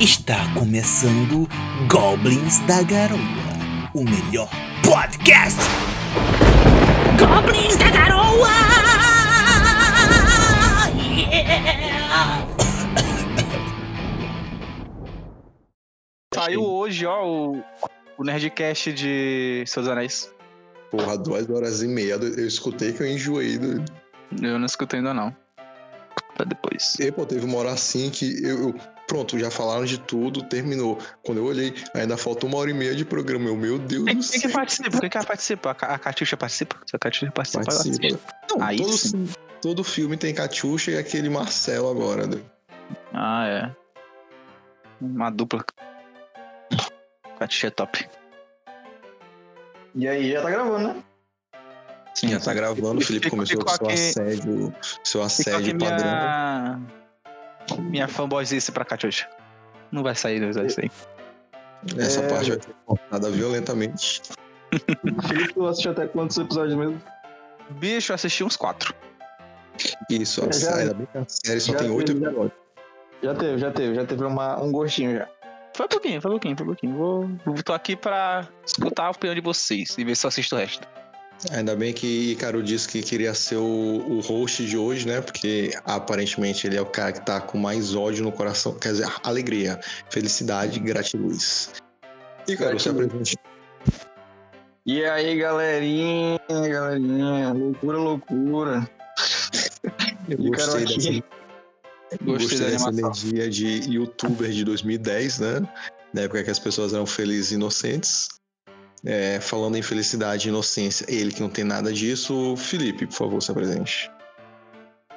Está começando Goblins da Garoa, o melhor podcast. Goblins da Garoa! Yeah! Saiu hoje, ó, o, o Nerdcast de Seus Anéis. Porra, duas horas e meia. Eu escutei que eu enjoei. Do... Eu não escutei ainda não. Pra depois. E, pô, teve uma hora assim que eu, eu- Pronto, já falaram de tudo, terminou. Quando eu olhei, ainda falta uma hora e meia de programa. Eu, meu Deus Quem, do quem que céu. participa? Quem que participa? A Ca- A Catiuxa participa? Se a Catiuxa participa, ela Participa. Não, Aí todo, sim. todo filme tem Catiuxa e aquele Marcelo agora. né? Ah, é. Uma dupla. Catiuxa é top. E aí, já tá gravando, né? Sim, Já tá gravando, o Felipe começou com seu assédio, seu assédio padrão. minha... Minha fanboyzice pra Catiuxa. Não vai sair, não vai sair. Essa É. parte vai ser cortada violentamente. Felipe, tu assistiu até quantos episódios mesmo? Bicho, eu assisti uns quatro. Isso, a É, já- ainda bem que a série só já tem oito episódios. Já teve, já teve, já teve uma, um gostinho já. Foi um pouquinho, foi um pouquinho, foi um pouquinho. Vou, vou- tô aqui pra escutar a opinião de vocês e ver se eu assisto o resto. Ainda bem que Icaro disse que queria ser o, o host de hoje, né? Porque aparentemente ele é o cara que tá com mais ódio no coração. Quer dizer, alegria, felicidade, gratiluz. Icaro, se apresente. E aí, galerinha, galerinha, loucura, loucura. Eu gostei aqui. dessa, Gostei, dessa energia de youtuber de 2010, né? Na época que as pessoas eram felizes e inocentes. É, falando em felicidade e inocência, ele que não tem nada disso, Felipe, por favor, se apresente.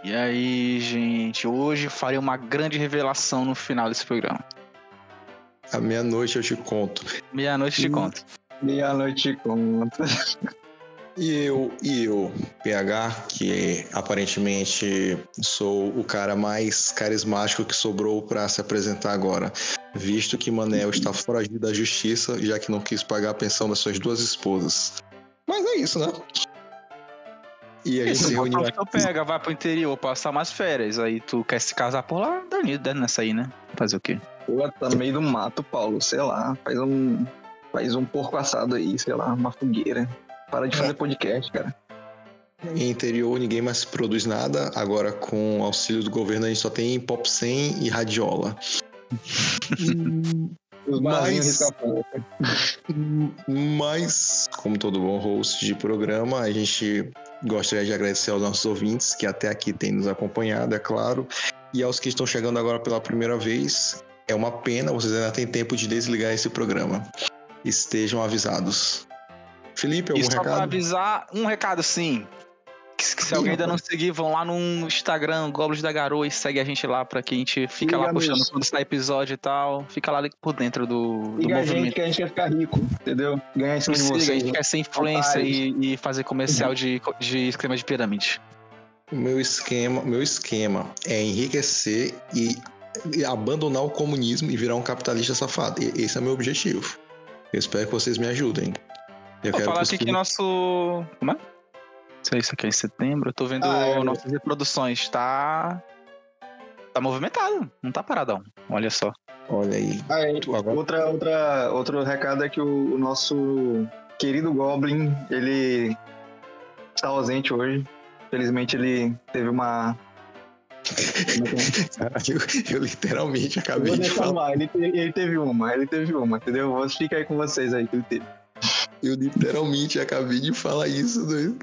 E aí, gente, hoje farei uma grande revelação no final desse programa. À meia-noite eu te conto. Meia-noite te conto. Meia-noite conta. E eu, e eu, PH, que aparentemente sou o cara mais carismático que sobrou para se apresentar agora, visto que Manel está foragido da justiça, já que não quis pagar a pensão das suas duas esposas. Mas é isso, né? E a gente se reuniu Então, tu pega, vai pro interior, passar mais férias. Aí tu quer se casar por lá, Danilo, deve nessa aí, né? Fazer o quê? Pô, tá no meio do mato, Paulo, sei lá. Faz um, faz um porco assado aí, sei lá, uma fogueira. Para de fazer podcast, cara. Em interior ninguém mais produz nada, agora com o auxílio do governo a gente só tem Pop 100 e Radiola. Mas-. Mas, como todo bom host de programa, a gente gostaria de agradecer aos nossos ouvintes que até aqui têm nos acompanhado, é claro, e aos que estão chegando agora pela primeira vez. É uma pena, vocês ainda têm tempo de desligar esse programa. Estejam avisados. Felipe, algum e só pra recado? avisar, um recado sim. Que, que se alguém ainda não seguir, vão lá no Instagram, Goblins da Garoa, e segue a gente lá pra que a gente fica lá Siga-nos. postando quando sair episódio e tal. Fica lá por dentro do, do Liga a gente movimento. que a gente quer ficar rico, entendeu? Ganhar em cima de a gente quer ser influencer Rapaz. e, e fazer comercial de, de esquema de pirâmide. O meu esquema, meu esquema é enriquecer e, e abandonar o comunismo e virar um capitalista safado. E- esse é meu objetivo. Eu espero que vocês me ajudem. Eu Vou quero falar que aqui que nosso. Como é? Sei, isso aqui é em setembro. Eu tô vendo Ah, é. nossas reproduções. Tá. Tá movimentado. Não tá paradão. Olha só. Olha aí. Ah, é. Outra, outra, outro recado é que o, o nosso querido Goblin, ele está ausente hoje. Felizmente ele teve uma. Caralho, eu literalmente Eu acabei de falar. ar, ele, ele teve uma, ele teve uma, entendeu? Vou ficar aí com vocês aí que ele teve. Eu literalmente acabei de falar isso, doido.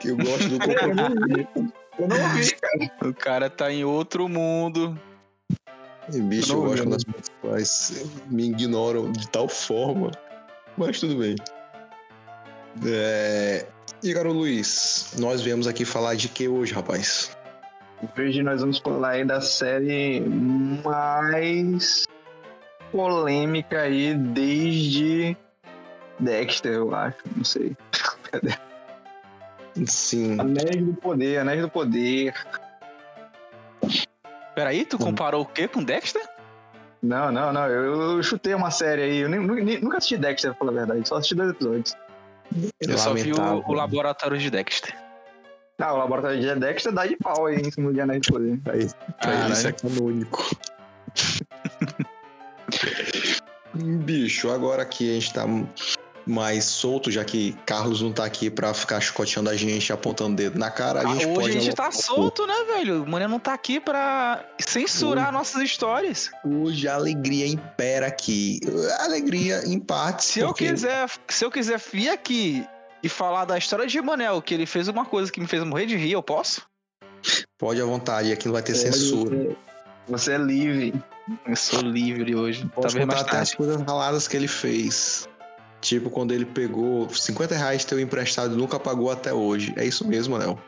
Que eu gosto do compromisso. Eu não ouvi, cara. O cara tá em outro mundo. E, Bicho, eu Não, gosto quando as pessoas me ignoram de tal forma. Mas tudo bem. É... E, cara, Luiz, nós viemos aqui falar de que hoje, rapaz? Hoje nós vamos falar aí da série mais polêmica aí desde Dexter, eu acho, não sei. Sim. Anéis do Poder, Anéis do Poder. Peraí, tu comparou o quê com Dexter? Não, não, não. Eu, eu chutei uma série aí. Eu nem- nem- nunca assisti Dexter, pra falar a verdade. Só assisti dois episódios. Eu só vi o, o laboratório de Dexter. Ah, o laboratório de Dexter dá de pau aí em cima de Anéis do Poder. Pra ele, pra ele Caralho. isso é canônico. Bicho, agora que a gente tá mais solto, já que Carlos não tá aqui pra ficar chicoteando a gente, apontando o dedo na cara, a Ah, gente hoje pode. a gente tá um solto, né, velho? O Mané não tá aqui pra censurar nossas histórias. Hoje a alegria impera aqui. A alegria em parte. Se eu porque- quiser, se eu quiser vir aqui e falar da história de Manel, que ele fez uma coisa que me fez morrer de rir, eu posso? Pode à vontade, aqui não vai ter censura. Você, é livre. Eu sou livre hoje. Posso Talvez contar até as coisas raladas que ele fez. Tipo, quando ele pegou 50 reais teu emprestado e nunca pagou até hoje. É isso mesmo, Léo.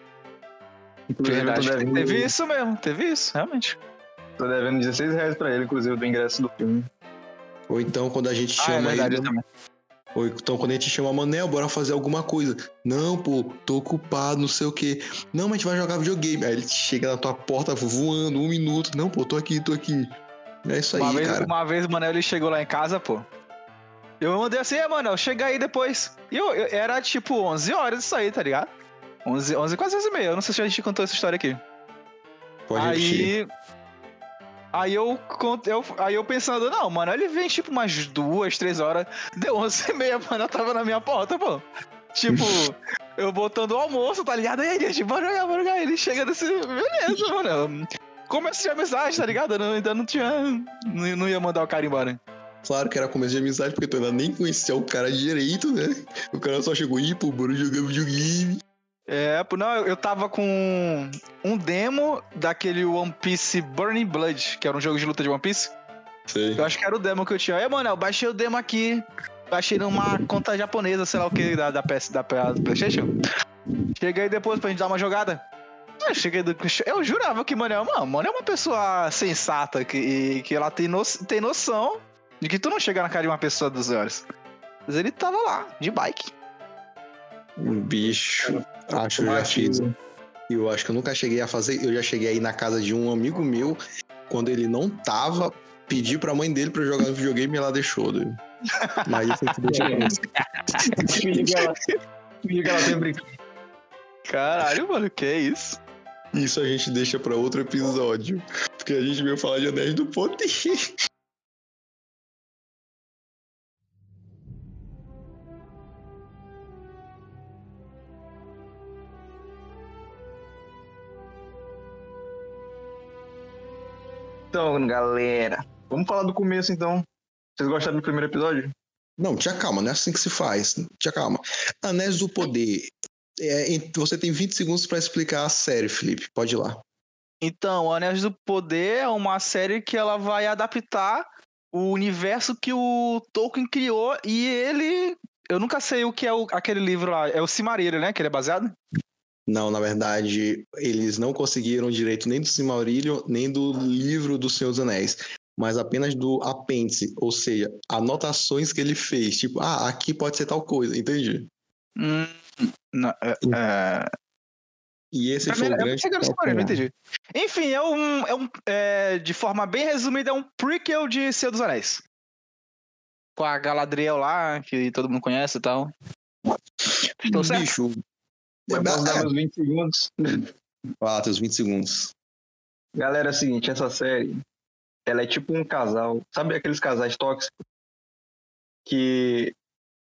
Inclusive, eu tô Verdade. devendo, Teve isso mesmo, teve isso, realmente. tô devendo 16 reais pra ele, inclusive, do ingresso do filme. Ou então, quando a gente Ah, é chama verdade ele. também. Ou então, quando a gente chama Manel, bora fazer alguma coisa. Não, pô, tô ocupado, não sei o quê. Não, mas a gente vai jogar videogame. Aí ele chega na tua porta voando um minuto. Não, pô, tô aqui, tô aqui. É isso aí, Uma vez, cara. uma vez o Manel ele chegou lá em casa, pô. Eu mandei assim, é, Manel, chega aí depois. E eu, eu- era tipo 11 horas isso aí, tá ligado? 11, 11 quase 11 e meia. Eu não sei se a gente contou essa história aqui. Pode repetir. aí. Aí eu, cont- eu, aí eu pensando, não, mano, ele vem tipo umas duas, três horas. Deu 11 e meia, mano, eu tava na minha porta, pô. Tipo, eu botando o almoço, tá ligado? Aí ele, tipo, bora jogar, bora jogar. Ele chega desse. Beleza, mano. Começo de amizade, tá ligado? Eu não- ainda não tinha. Não, não ia mandar o cara embora. Claro que era começo de amizade, porque tu ainda nem conhecia o cara direito, né? O cara só chegou e, pô, bora jogar videogame. É, não, eu, tava com um demo daquele One Piece Burning Blood, que era um jogo de luta de One Piece. Sei. Eu acho que era o demo que eu tinha. Aí, mano, eu baixei o demo aqui. Baixei numa conta japonesa, sei lá o que, da, da, PS, da, PlayStation. Cheguei depois pra gente dar uma jogada. Eu cheguei do. Eu jurava que, mano, mano, mano é uma pessoa sensata, que, que ela tem, no, tem noção de que tu não chega na cara de uma pessoa dos horas. Mas ele tava lá, de bike. Um bicho. Acho que eu já fiz. Eu acho que eu nunca cheguei a fazer. Eu já cheguei aí na casa de um amigo meu, quando ele não tava, pedi pra mãe dele pra eu jogar no videogame e ela deixou. Doido. Mas isso que ela sempre Caralho, mano, que é isso? Isso a gente deixa pra outro episódio. Porque a gente veio falar de Anéis do Poder. Então, galera, vamos falar do começo então. Vocês gostaram do primeiro episódio? Não, te acalma, não é assim que se faz. Te acalma. Anéis do Poder. É, você tem 20 segundos pra explicar a série, Felipe. Pode ir lá. Então, Anéis do Poder é uma série que ela vai adaptar o universo que o Tolkien criou e ele. Eu nunca sei o que é o- aquele livro lá. É o Cimarillion, né? Que ele é baseado? Não, na verdade, eles não conseguiram direito nem do Silmarillion, nem do livro do Senhor dos Anéis, mas apenas do apêndice, ou seja, anotações que ele fez. Tipo, ah, aqui pode ser tal coisa, entende? Hum, não, é, é... E esse Pra foi mim, o eu grande. no Cimarillion, não entendi. Enfim, é um. É um é, de forma bem resumida, é um prequel de Senhor dos Anéis. Com a Galadriel lá, que todo mundo conhece e tal. Certo? Bicho. Eu posso dar É, meus 20 segundos. Vai lá, teus 20 segundos. Galera, é o seguinte, essa série, ela é tipo um casal. Sabe aqueles casais tóxicos? Que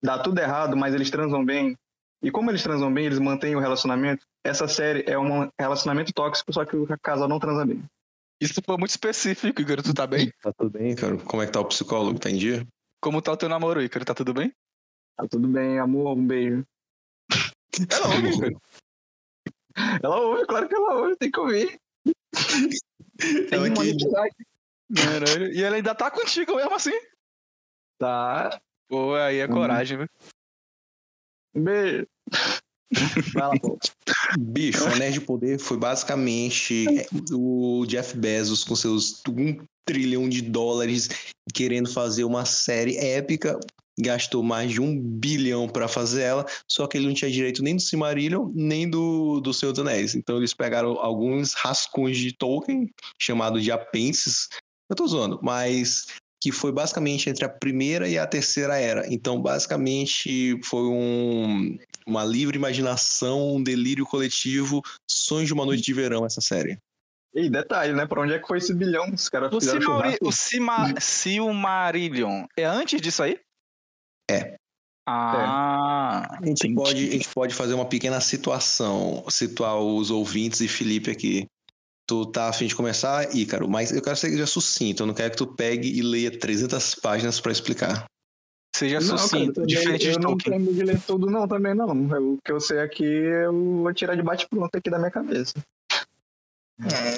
dá tudo errado, mas eles transam bem. E como eles transam bem, eles mantêm o relacionamento. Essa série é um relacionamento tóxico, só que o casal não transa bem. Isso foi muito específico, Igor. Tu tá bem? Tá tudo bem, cara? Como é que tá o psicólogo? Tá em dia? Como tá o teu namoro, Igor? Tá tudo bem? Tá tudo bem, amor, um beijo. Ela ouve. Ela ouve, claro que ela ouve, tem que ouvir. Tem Ela que-. E ela ainda tá contigo mesmo assim. Tá. Pô, aí é Uhum. coragem, viu? Um beijo. Vai lá, pô. Bicho, Anéis de Poder foi basicamente o Jeff Bezos com seus um trilhão de dólares querendo fazer uma série épica. Gastou mais de um bilhão pra fazer ela, só que ele não tinha direito nem do Silmarillion, nem do, do Senhor dos Anéis. Então eles pegaram alguns rascunhos de Tolkien, chamado de apêndices. Eu tô zoando, mas que foi basicamente entre a primeira e a terceira era. Então, basicamente, foi um, uma livre imaginação, um delírio coletivo, sonhos de uma noite de verão essa série. E detalhe, né? Pra onde é que foi esse bilhão? Os caras O, fizeram churrasco. o Cima... Silmarillion é antes disso aí? É. Ah, A gente, pode, a gente pode fazer uma pequena situação, situar os ouvintes e Felipe aqui. Tu tá afim de começar, Ícaro, mas eu quero que seja sucinto, eu não quero que tu pegue e leia 300 páginas pra explicar. Seja Não, cara, sucinto, também diferente eu de não Tolkien. tenho de ler tudo, não, também não. O que eu sei aqui, eu vou tirar de bate-pronto aqui da minha cabeça.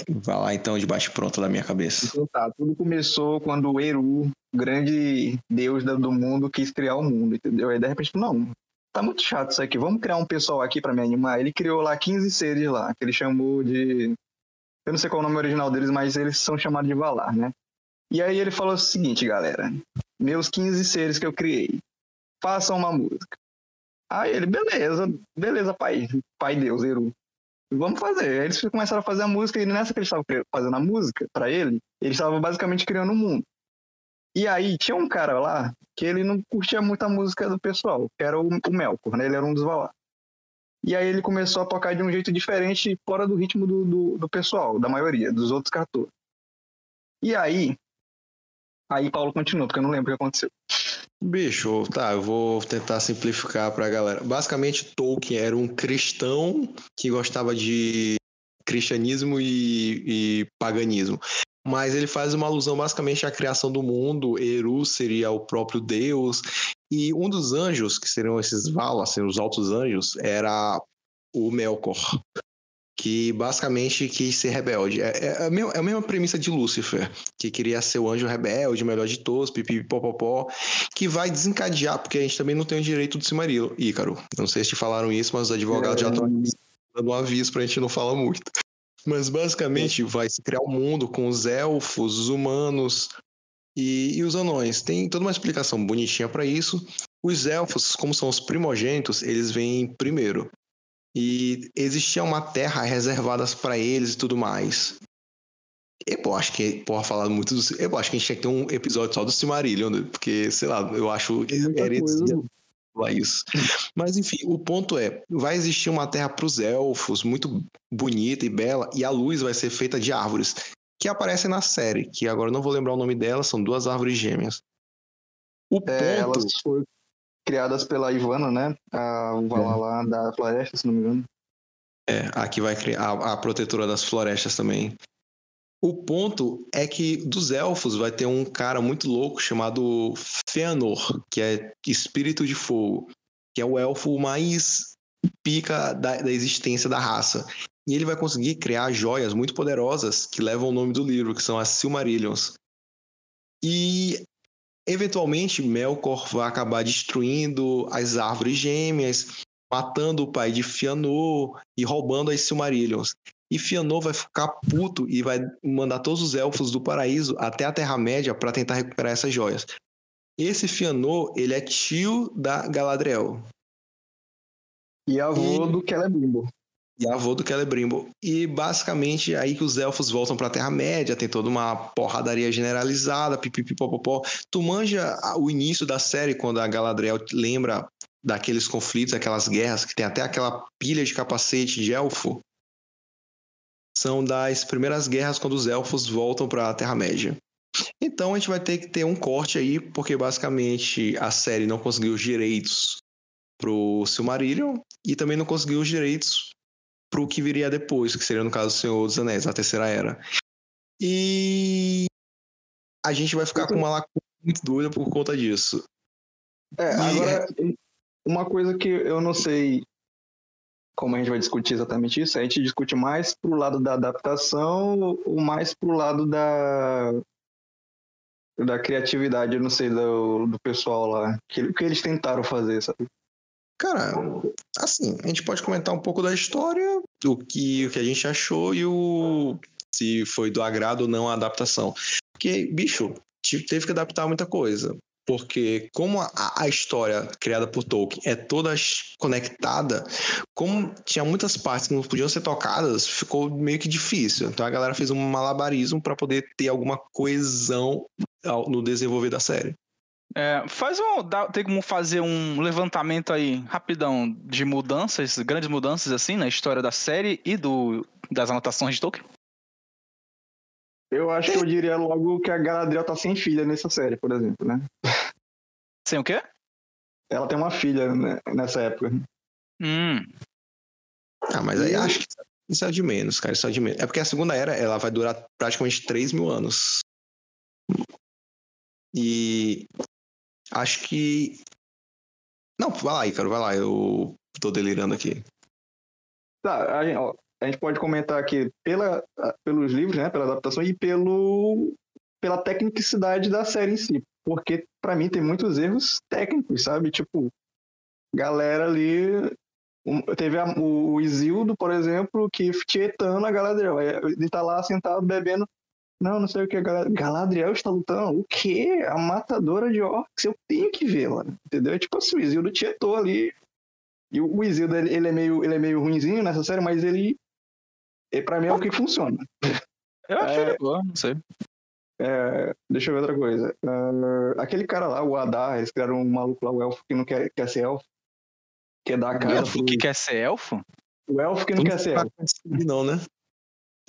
Vai lá então, de bate pronto da minha cabeça. Então tá, tudo começou quando o Eru, grande deus do mundo, quis criar o mundo, entendeu? Aí de repente, não, tá muito chato isso aqui, vamos criar um pessoal aqui pra me animar. Ele criou lá 15 seres lá, que ele chamou de. Eu não sei qual é o nome original deles, mas eles são chamados de Valar, né? E aí ele falou o seguinte, galera: meus 15 seres que eu criei, façam uma música. Aí ele, beleza, beleza, pai, pai Deus, Eru. Vamos fazer. Aí eles começaram a fazer a música e nessa que eles estavam fazendo a música pra ele, eles estavam basicamente criando um mundo. E aí tinha um cara lá que ele não curtia muito a música do pessoal, que era o, o Melkor, né? Ele era um dos Valar. E aí ele começou a tocar de um jeito diferente, fora do ritmo do, do, do pessoal, da maioria, dos outros cantores. E aí, aí Paulo continuou, porque eu não lembro o que aconteceu. Bicho, tá, eu vou tentar simplificar pra galera. Basicamente, Tolkien era um cristão que gostava de cristianismo e, e paganismo. Mas ele faz uma alusão basicamente à criação do mundo. Eru seria o próprio Deus. E um dos anjos, que seriam esses Valar, seriam os altos anjos, era o Melkor. Que basicamente quis ser rebelde. É, é, a mesma, é a mesma premissa de Lúcifer, que queria ser o anjo rebelde, o melhor de todos, pipipipopopó que vai desencadear, porque a gente também não tem o direito do Cimarilo, Ícaro. Não sei se te falaram isso, mas os advogados já estão dando um aviso pra gente não falar muito. Mas basicamente vai se criar um mundo com os elfos, os humanos e, e os anões. Tem toda uma explicação bonitinha pra isso. Os elfos, como são os primogênitos, eles vêm primeiro. E existia uma terra reservada pra eles e tudo mais. Eu acho que, porra, falar muito do. Eu acho que a gente tinha que ter um episódio só do Silmarillion, né? porque, sei lá, eu acho heresia falar isso. Mas enfim, o ponto é, vai existir uma terra para os elfos muito bonita e bela e a luz vai ser feita de árvores que aparecem na série, que agora não vou lembrar o nome delas, são duas árvores gêmeas. O É, ponto, elas foram criadas pela Ivana, né? A o Valar lá da floresta, se não me engano. é, aqui vai criar a, a protetora das florestas também. O ponto é que dos elfos vai ter um cara muito louco chamado Fëanor, que é espírito de fogo, que é o elfo mais pica da, da existência da raça. E ele vai conseguir criar joias muito poderosas que levam o nome do livro, que são as Silmarillions. E eventualmente Melkor vai acabar destruindo as árvores gêmeas, matando o pai de Fëanor e roubando as Silmarillions. E Fëanor vai ficar puto e vai mandar todos os elfos do paraíso até a Terra-média para tentar recuperar essas joias. Esse Fëanor, ele é tio da Galadriel E avô E- do Celebrimbor. E avô do Celebrimbor. E basicamente aí que os elfos voltam para a Terra-média, tem toda uma porradaria generalizada, pipipipopopó. Tu manja o início da série, quando a Galadriel lembra daqueles conflitos, aquelas guerras, que tem até aquela pilha de capacete de elfo? São das primeiras guerras quando os elfos voltam para a Terra-média. Então a gente vai ter que ter um corte aí, porque basicamente a série não conseguiu os direitos pro Silmarillion e também não conseguiu os direitos pro que viria depois, que seria no caso o Senhor dos Anéis, a terceira era. E a gente vai ficar com uma lacuna muito doida por conta disso. É, E- agora, uma coisa que eu não sei como a gente vai discutir exatamente isso, a gente discute mais pro lado da adaptação ou mais pro lado da da criatividade, eu não sei, do, do pessoal lá, que, o que eles tentaram fazer, sabe? Cara, assim, a gente pode comentar um pouco da história, o que, o que a gente achou e o se foi do agrado ou não a adaptação. Porque, bicho, teve que adaptar muita coisa. Porque como a, a história criada por Tolkien é toda conectada, como tinha muitas partes que não podiam ser tocadas, ficou meio que difícil. Então a galera fez um malabarismo para poder ter alguma coesão no desenvolver da série. É, faz um. dá- tem como fazer um levantamento aí, rapidão, de mudanças, grandes mudanças assim, na história da série e do, das anotações de Tolkien? Eu acho que eu diria logo que a Galadriel tá sem filha nessa série, por exemplo, né? Sem o quê? Ela tem uma filha né, nessa época. Hum. Ah, mas aí acho que isso é de menos, cara. Isso é de menos. É porque a segunda era, ela vai durar praticamente 3 mil anos. E acho que. Não, vai lá, Ícaro, vai lá. Eu tô delirando aqui. Tá, a gente, ó, a gente pode comentar aqui pela, pelos livros, né? Pela adaptação e pelo, pela tecnicidade da série em si. Porque, pra mim, tem muitos erros técnicos, sabe? Tipo, galera ali. um- Teve a- o, Isildo, por exemplo, que tietando a Galadriel. Aí Ele tá lá sentado bebendo. Não, não sei o que. Gal- Galadriel está lutando. O quê? A matadora de orcs. Eu tenho que ver, mano. Entendeu? É tipo assim, o Isildo tietou ali. E o o Isildo, ele, ele é meio, ele é meio ruinzinho nessa série, mas ele. ele pra mim é o que funciona. Eu achei É. ele boa, não sei. É, deixa eu ver outra coisa. Ah, aquele cara lá, o Adar, eles criaram um maluco lá, o elfo que não quer, quer ser elfo. Quer dar a casa Elfo pro... que quer ser elfo? O elfo que não quer ser elfo. Não, né?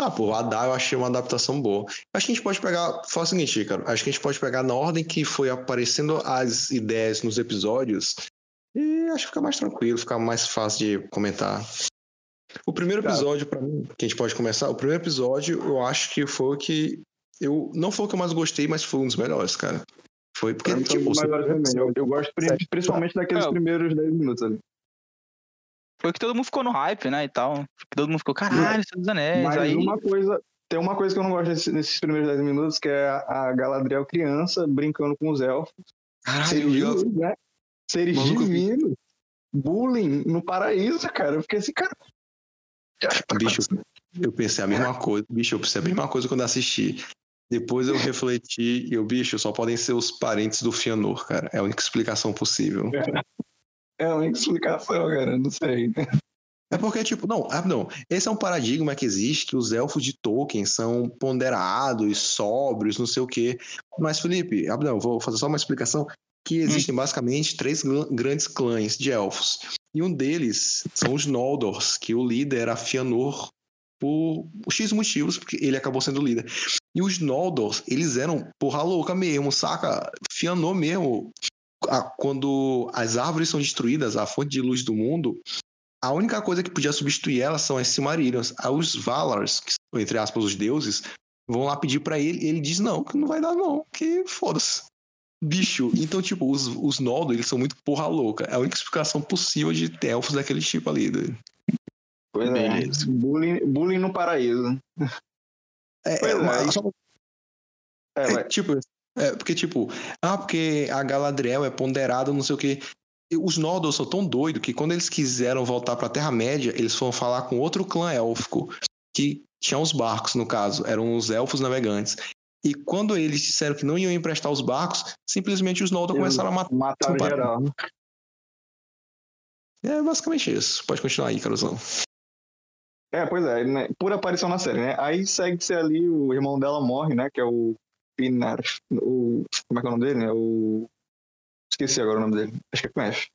Ah, pô, a Dá eu achei uma adaptação boa. Acho que a gente pode pegar. Fala o seguinte, cara. Acho que a gente pode pegar na ordem que foi aparecendo as ideias nos episódios. E acho que fica mais tranquilo, fica mais fácil de comentar. O primeiro episódio, pra mim, que a gente pode começar, o primeiro episódio eu acho que foi o que. Eu, não foi o que eu mais gostei, mas foi um dos melhores, cara. Foi porque, mim, tipo, você-. Eu, eu gosto pri- principalmente daqueles É. primeiros 10 minutos ali. Foi que todo mundo ficou no hype, né? E tal. Que todo mundo ficou, caralho, Senhor dos Anéis. Mas aí. uma coisa. Tem uma coisa que eu não gosto desse- nesses primeiros 10 minutos, que é a, Galadriel criança brincando com os elfos. Caralho, Seres divinos, né? Seres Maluco, divinos. Bullying no paraíso, cara. Eu fiquei assim, cara. Bicho, eu pensei a mesma coisa. Bicho, eu pensei a mesma coisa quando assisti. Depois eu refleti e eu, bicho, só podem ser os parentes do Fianor, cara. É a única explicação possível. É uma explicação, cara. Não sei. É porque, tipo, não, ah, não. Esse é um paradigma que existe, que os elfos de Tolkien são ponderados, sóbrios, não sei o quê. Mas, Felipe, ah, não, vou fazer só uma explicação. Que existem basicamente três gr- grandes clãs de elfos. E um deles são os Noldors, que o líder era Fianor por X motivos, porque ele acabou sendo líder. E os Noldors, eles eram porra louca mesmo, saca? Fianor mesmo. A- Quando as árvores são destruídas, a fonte de luz do mundo, a única coisa que podia substituir elas são as Silmarillions. Aí Os Valars, que são, entre aspas, os deuses, vão lá pedir pra ele, e ele diz não, que não vai dar não, que foda-se. Bicho, então, tipo, os, os Noldor, eles são muito porra louca. É a única explicação possível de ter elfos daquele tipo ali. né? Pois é. Bullying, bullying no paraíso. É, é, é, aí- só- É, é, tipo, é, porque, tipo, ah, porque a Galadriel é ponderada, não sei o quê. Os Noldor são tão doidos que quando eles quiseram voltar pra Terra-média, eles foram falar com outro clã élfico, que tinha os barcos, no caso, eram os elfos navegantes. E quando eles disseram que não iam emprestar os barcos, simplesmente os Noldor começaram a matar. Mataram geral. É basicamente isso. Pode continuar aí, Carozão. É, pois é, né? por aparição na série, né? Aí segue-se ali, o irmão dela morre, né? Que é o Pinar. O, como é que é o nome dele? né? O. Esqueci agora o nome dele. Acho que é com F.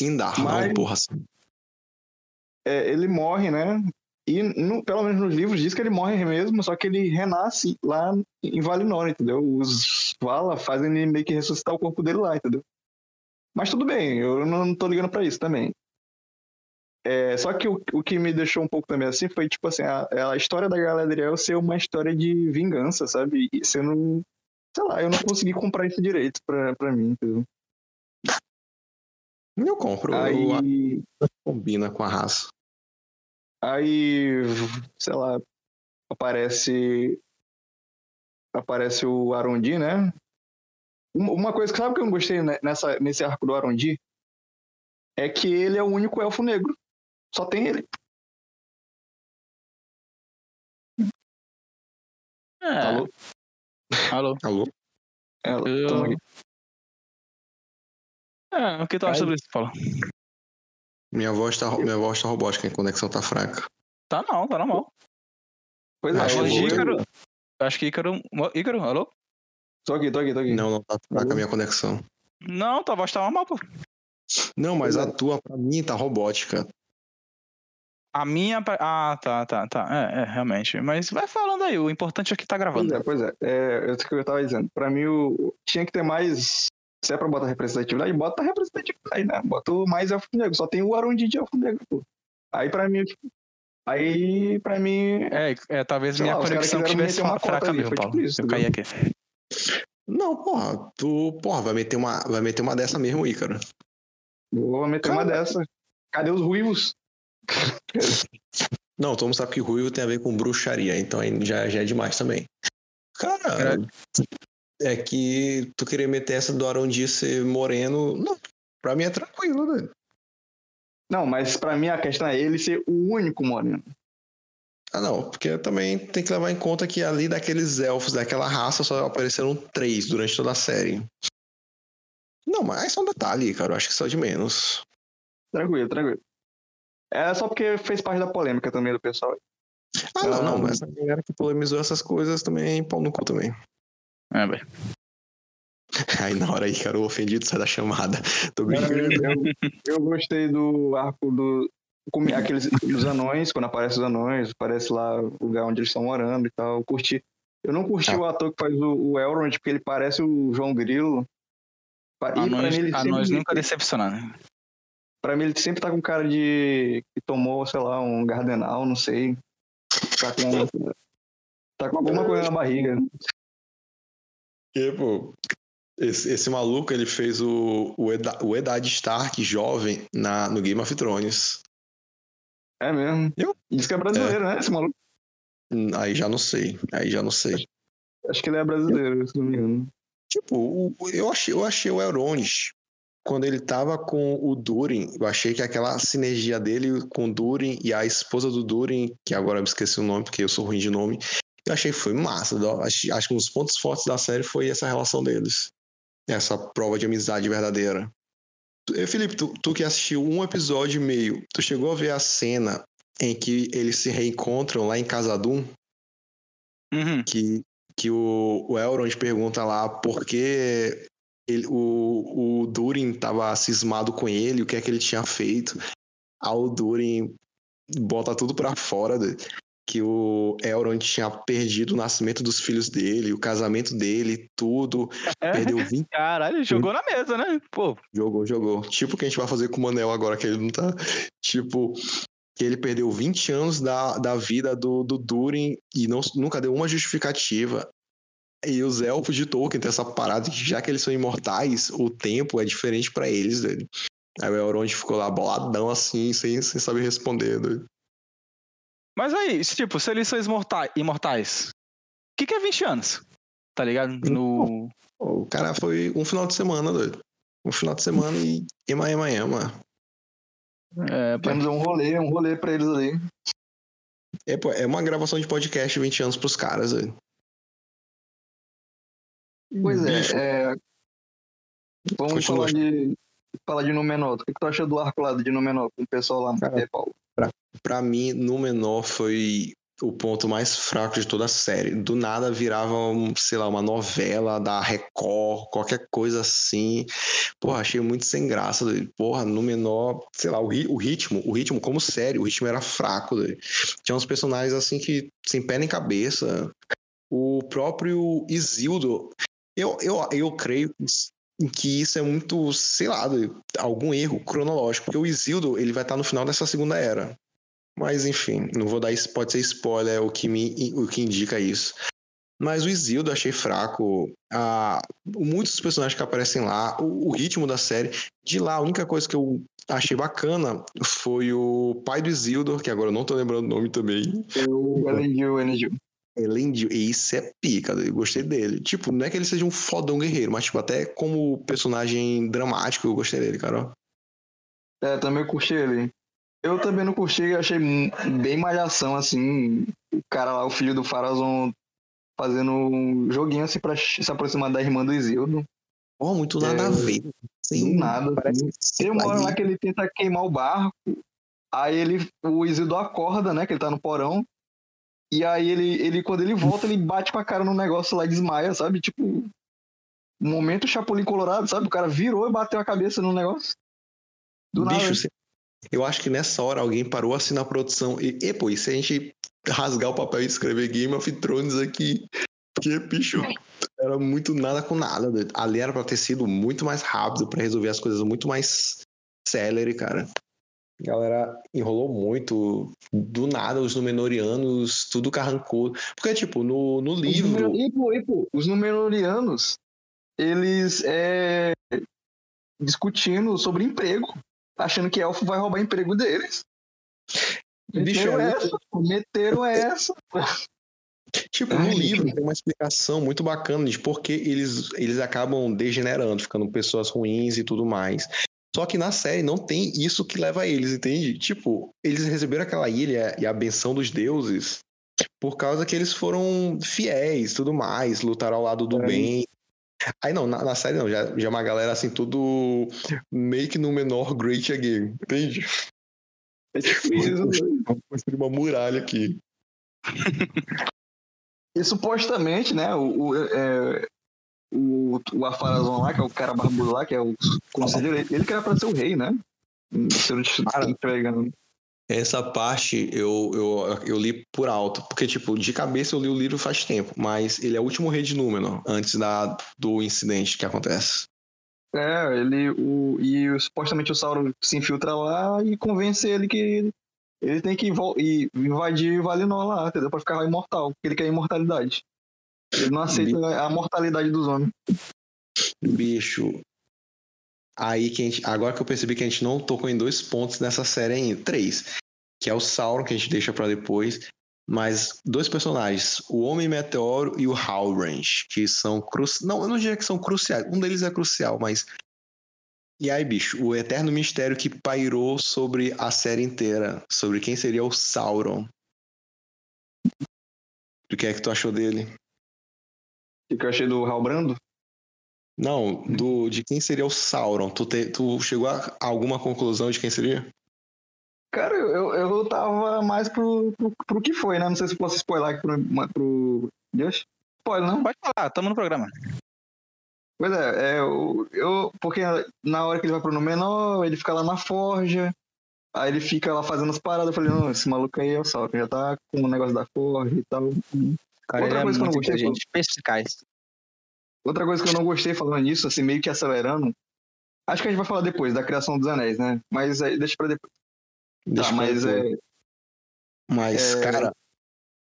Tindar, Mas- não, porra. assim. É, ele morre, né? E, no- pelo menos nos livros, diz que ele morre mesmo, só que ele renasce lá em Valinor, entendeu? Os Vala fazem ele meio que ressuscitar o corpo dele lá, entendeu? Mas tudo bem, eu não tô ligando pra isso também. É, só que o, o que me deixou um pouco também assim foi, tipo assim, a, a história da Galadriel ser uma história de vingança, sabe? E sendo. Sei lá, eu não consegui comprar isso direito pra, pra mim, entendeu? Eu compro, Aí. combina com a raça. Aí, sei lá, aparece. Aparece o Arondi, né? Uma coisa que sabe que eu não gostei ne- nessa, nesse arco do Arondi é que ele é o único elfo negro. Só tem ele. É. Alô? Alô. Alô? É, Eu- aqui. É, o que tu acha Aí- sobre isso, Paulo? Minha voz tá, minha voz tá robótica, a conexão tá fraca. Tá não, tá normal. Pois é, Acho que vou- Ícaro. Acho que Ícaro. Ícaro, alô? tô aqui, tô aqui, tô aqui. Não, não tá fraca a minha conexão. Não, tua voz tá normal, pô. Não, mas Pois a é. tua, pra mim, tá robótica. A minha. Ah, tá, tá, tá. É, é, realmente. Mas vai falando aí, o importante é que tá Pois gravando. é, pois é. É, é isso que eu tava dizendo. Pra mim, o... tinha que ter mais. Se é pra botar representatividade, bota representatividade, né? Bota mais elfo negro. Só tem o Arundi de elfo negro, pô. Aí pra mim. Aí pra mim. É, é, talvez minha lá, conexão meter uma fraca ali, mesmo, Paulo. tipo isso, eu caí aqui. Não, porra, tu, porra, vai meter uma, vai meter uma dessa mesmo, Ícaro. Vou meter uma dessa. Cadê os ruivos? Não, todo mundo sabe que ruivo tem a ver com bruxaria, então aí já, já é demais também. Cara, é que tu querer meter essa do Arondi ser moreno, não, pra mim é tranquilo, né? Não, mas pra mim a questão é ele ser o único moreno. Ah, não, porque também tem que levar em conta que ali daqueles elfos daquela raça só apareceram três durante toda a série. Não, mas é só um detalhe, cara, eu acho que só de menos. Tranquilo, tranquilo. É só porque fez parte da polêmica também do pessoal. Ah, não, não, Ah. mas a galera que polemizou essas coisas também, pau no cu também. É, velho. Aí na hora aí, cara, o ofendido sai da chamada. Tô brincando. eu, eu gostei do arco do. Aqueles dos anões, quando aparece os anões, aparece lá o lugar onde eles estão morando e tal. Eu curti. Eu não curti Ah. o ator que faz o, o Elrond, porque ele parece o João Grilo. E Anões, ele anões sempre, nunca decepcionaram, né? Pra mim, ele sempre tá com cara de. que tomou, sei lá, um gardenal, não sei. Tá com. Tá com alguma coisa na barriga. E, pô, esse, esse maluco, ele fez o, o, Eda, o Eddard Stark jovem na, no Game of Thrones. É mesmo. Eu? Diz que é brasileiro, né? Esse maluco. Hum, Aí já não sei, aí já não sei. Acho que ele é brasileiro, se não me engano. Tipo, eu achei, eu achei o Elrond, quando ele tava com o Durin, eu achei que aquela sinergia dele com o Durin e a esposa do Durin, que agora eu me esqueci o nome, porque eu sou ruim de nome, eu achei que foi massa. Acho, acho que um dos pontos fortes da série foi essa relação deles. Essa prova de amizade verdadeira. Eh, Felipe, tu, tu que assistiu um episódio e meio, tu chegou a ver a cena em que eles se reencontram lá em Casadum? Uhum. que, que o, o Elrond pergunta lá por que ele, o, o Durin tava cismado com ele, o que é que ele tinha feito. Aí o Durin bota tudo pra fora de- que o Elrond tinha perdido o nascimento dos filhos dele, o casamento dele, tudo. É, Perdeu 20 caralho, jogou na mesa, né? Pô, Jogou, jogou. Tipo o que a gente vai fazer com o Manel agora, que ele não tá. Tipo, que ele perdeu 20 anos da, da vida do, do Durin e não, nunca deu uma justificativa. E os elfos de Tolkien tem essa parada que, já que eles são imortais, o tempo é diferente pra eles, doido. Aí o Elrond ficou lá boladão assim, sem, sem saber responder, doido. Mas aí, tipo, se eles são imortais, o que, que é 20 anos? Tá ligado? No. O cara foi um final de semana, doido. Um final de semana e ema, ema, ema. É, Temos um rolê, um rolê pra eles ali. É, pô, é uma gravação de podcast 20 anos pros caras, doido. Pois é, é, Vamos Continua. falar de, falar de Númenor. O que, que tu acha do arco lá de Númenor com o pessoal lá no Cara, Paulo? Pra mim, no menor foi o ponto mais fraco de toda a série. Do nada virava, sei lá, uma novela da Record, qualquer coisa assim. Porra, achei muito sem graça. doido. Porra, no menor, sei lá, o, ri- o ritmo, o ritmo como série, o ritmo era fraco. doido. Tinha uns personagens assim que sem pé nem cabeça. O próprio Isildo, eu, eu, eu creio que isso é muito, sei lá, algum erro cronológico, porque o Isildo ele vai estar no final dessa segunda era. Mas enfim, não vou dar, isso pode ser spoiler o que me o que indica isso. Mas o Isildo achei fraco. Ah, muitos dos personagens que aparecem lá, o, o ritmo da série. De lá, a única coisa que eu achei bacana foi o pai do Isildur, que agora eu não tô lembrando o nome também. O Elendil, Elendil. Elendil, e isso é pica, eu gostei dele. Tipo, não é que ele seja um fodão guerreiro, mas tipo, até como personagem dramático, eu gostei dele, cara. É, também curti ele. Eu também não curti, eu achei bem malhação, assim. O cara lá, o filho do Farazon, fazendo um joguinho assim pra se aproximar da irmã do Isildo. Oh, muito nada É, a ver. Do nada. Parece assim. Tem uma lá que ele tenta queimar o barco. Aí ele, o Isildo acorda, né? Que ele tá no porão. E aí ele, ele, quando ele volta, ele bate com a cara no negócio lá e desmaia, sabe? Tipo, momento Chapolin Colorado, sabe? O cara virou e bateu a cabeça no negócio. Do nada. Bicho, sem, Eu acho que nessa hora alguém parou assim na produção. E, e pô, e se a gente rasgar o papel e escrever Game of Thrones aqui? Porque, bicho, era muito nada com nada. Ali era pra ter sido muito mais rápido, pra resolver as coisas muito mais celery, cara. A galera enrolou muito. Do nada, os Númenóreanos, tudo carrancou. Porque, tipo, no, no livro. Os, Ipo, Ipo, os Númenóreanos, eles é, discutindo sobre emprego, achando que elfo vai roubar emprego deles. Bicho, Meteram é essa, meteram essa. Tipo, Ai, no gente. livro tem uma explicação muito bacana de por que eles, eles acabam degenerando, ficando pessoas ruins e tudo mais. Só que na série não tem isso que leva eles, entende? Tipo, eles receberam aquela ilha e a benção dos deuses por causa que eles foram fiéis tudo mais, lutaram ao lado do É. bem. Aí não, na, na série não, já, já é uma galera assim, tudo que no menor great again, entende? É tipo isso. Construir uma muralha aqui. E supostamente, né, o, o, é, o, o Afarazon lá, que é o cara barbudo lá, que é o conselheiro, ele, ele que era pra ser o rei, né? Se eu não te-. Essa parte eu, eu, eu li por alto, porque, tipo, de cabeça eu li o livro faz tempo, mas ele é o último rei de Númenor, antes da, do incidente que acontece. É, ele, o, e supostamente o Sauron se infiltra lá e convence ele que ele tem que invadir Valinor lá, entendeu? Pra ficar imortal, porque ele quer imortalidade. Ele não aceita a mortalidade dos homens. Bicho. Aí que a gente. Agora que eu percebi que a gente não tocou em dois pontos nessa série ainda. Três. Que é o Sauron, que a gente deixa pra depois. Mas dois personagens, o Homem Meteoro e o Halbrand, que são cruciais. Não, eu não diria que são cruciais. Um deles é crucial, mas. E aí, bicho, o eterno mistério que pairou sobre a série inteira, sobre quem seria o Sauron. O que é que tu achou dele? O que eu achei do Halbrando? Não, do, de quem seria o Sauron. Tu, te- tu chegou a alguma conclusão de quem seria? Cara, eu, eu tava mais pro, pro, pro que foi, né? Não sei se posso spoiler aqui pro. pro... Deus? Spoiler, não? Pode falar, tamo no programa. Pois é, é eu, eu. Porque na hora que ele vai pro Númenor, ele fica lá na forja. Aí ele fica lá fazendo as paradas. Eu falei, não, esse maluco aí é o Sauron, já tá com o negócio da forja e tal. Cara, Outra é coisa que eu não gostei, inteligente. Perspicaz. Outra coisa que eu não gostei falando nisso, assim, meio que acelerando. Acho que a gente vai falar depois da criação dos anéis, né? Mas aí deixa pra depois. Deixa tá, mas depois. é. Mas, É, cara,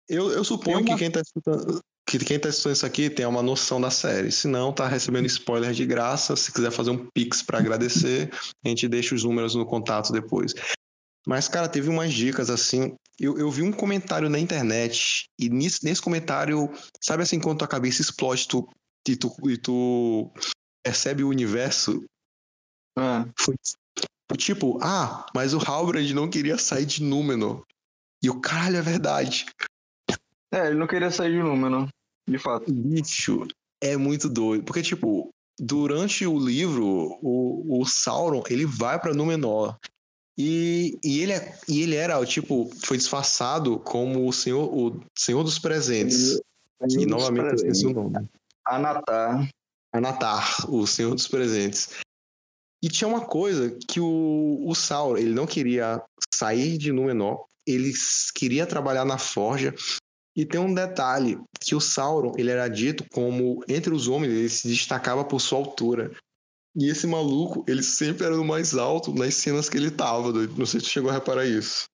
eu, eu suponho uma- que quem tá escutando. Que quem tá escutando isso aqui tem uma noção da série. Se não, tá recebendo spoiler de graça. Se quiser fazer um pix pra agradecer, a gente deixa os números no contato depois. Mas, cara, teve umas dicas assim. Eu, eu vi um comentário na internet, e nisso, nesse comentário, sabe assim, quando tua cabeça explode tu, e, tu, e tu percebe o universo? Ah, Foi tipo, ah, mas o Halbrand não queria sair de Númenor. E o caralho, é verdade. é, ele não queria sair de número, de fato. Bicho, é muito doido. Porque, tipo, durante o livro, o, o Sauron, ele vai pra Númenor. E, e, ele é, e ele era, tipo, foi disfarçado como o Senhor, o senhor dos Presentes. E novamente eu esqueci o nome. Anatar. Anatar, o Senhor dos Presentes. E tinha uma coisa que o, o Sauron, ele não queria sair de Númenor, ele queria trabalhar na forja. E tem um detalhe, que o Sauron, ele era dito como, entre os homens, ele se destacava por sua altura. E esse maluco, ele sempre era o mais alto nas cenas que ele tava, doido. Não sei se tu chegou a reparar isso.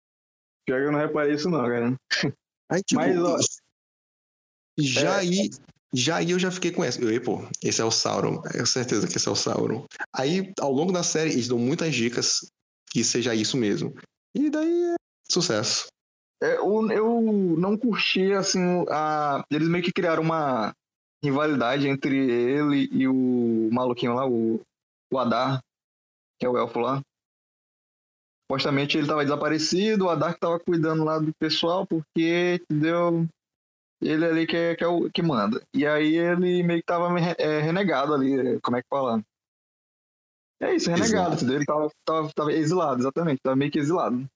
Pior que eu não reparei isso, não, cara. Aí, tipo, Mas, ó, já é- aí, já aí eu já fiquei com essa. Eu, "Ei, pô, esse é o Sauron. É certeza que esse é o Sauron. Aí, ao longo da série, eles dão muitas dicas que seja isso mesmo. E daí é sucesso. É, eu, eu não curti, assim, a... eles meio que criaram uma rivalidade entre ele e o maluquinho lá, o, o Adar, que é o elfo lá. Supostamente ele tava desaparecido, o Adar que tava cuidando lá do pessoal, porque, entendeu? Ele ali que é, que é o que manda. E aí ele meio que tava é, renegado ali, é, como é que fala? É isso, renegado, entendeu? Ele tava, tava, tava exilado, exatamente, tava meio que exilado.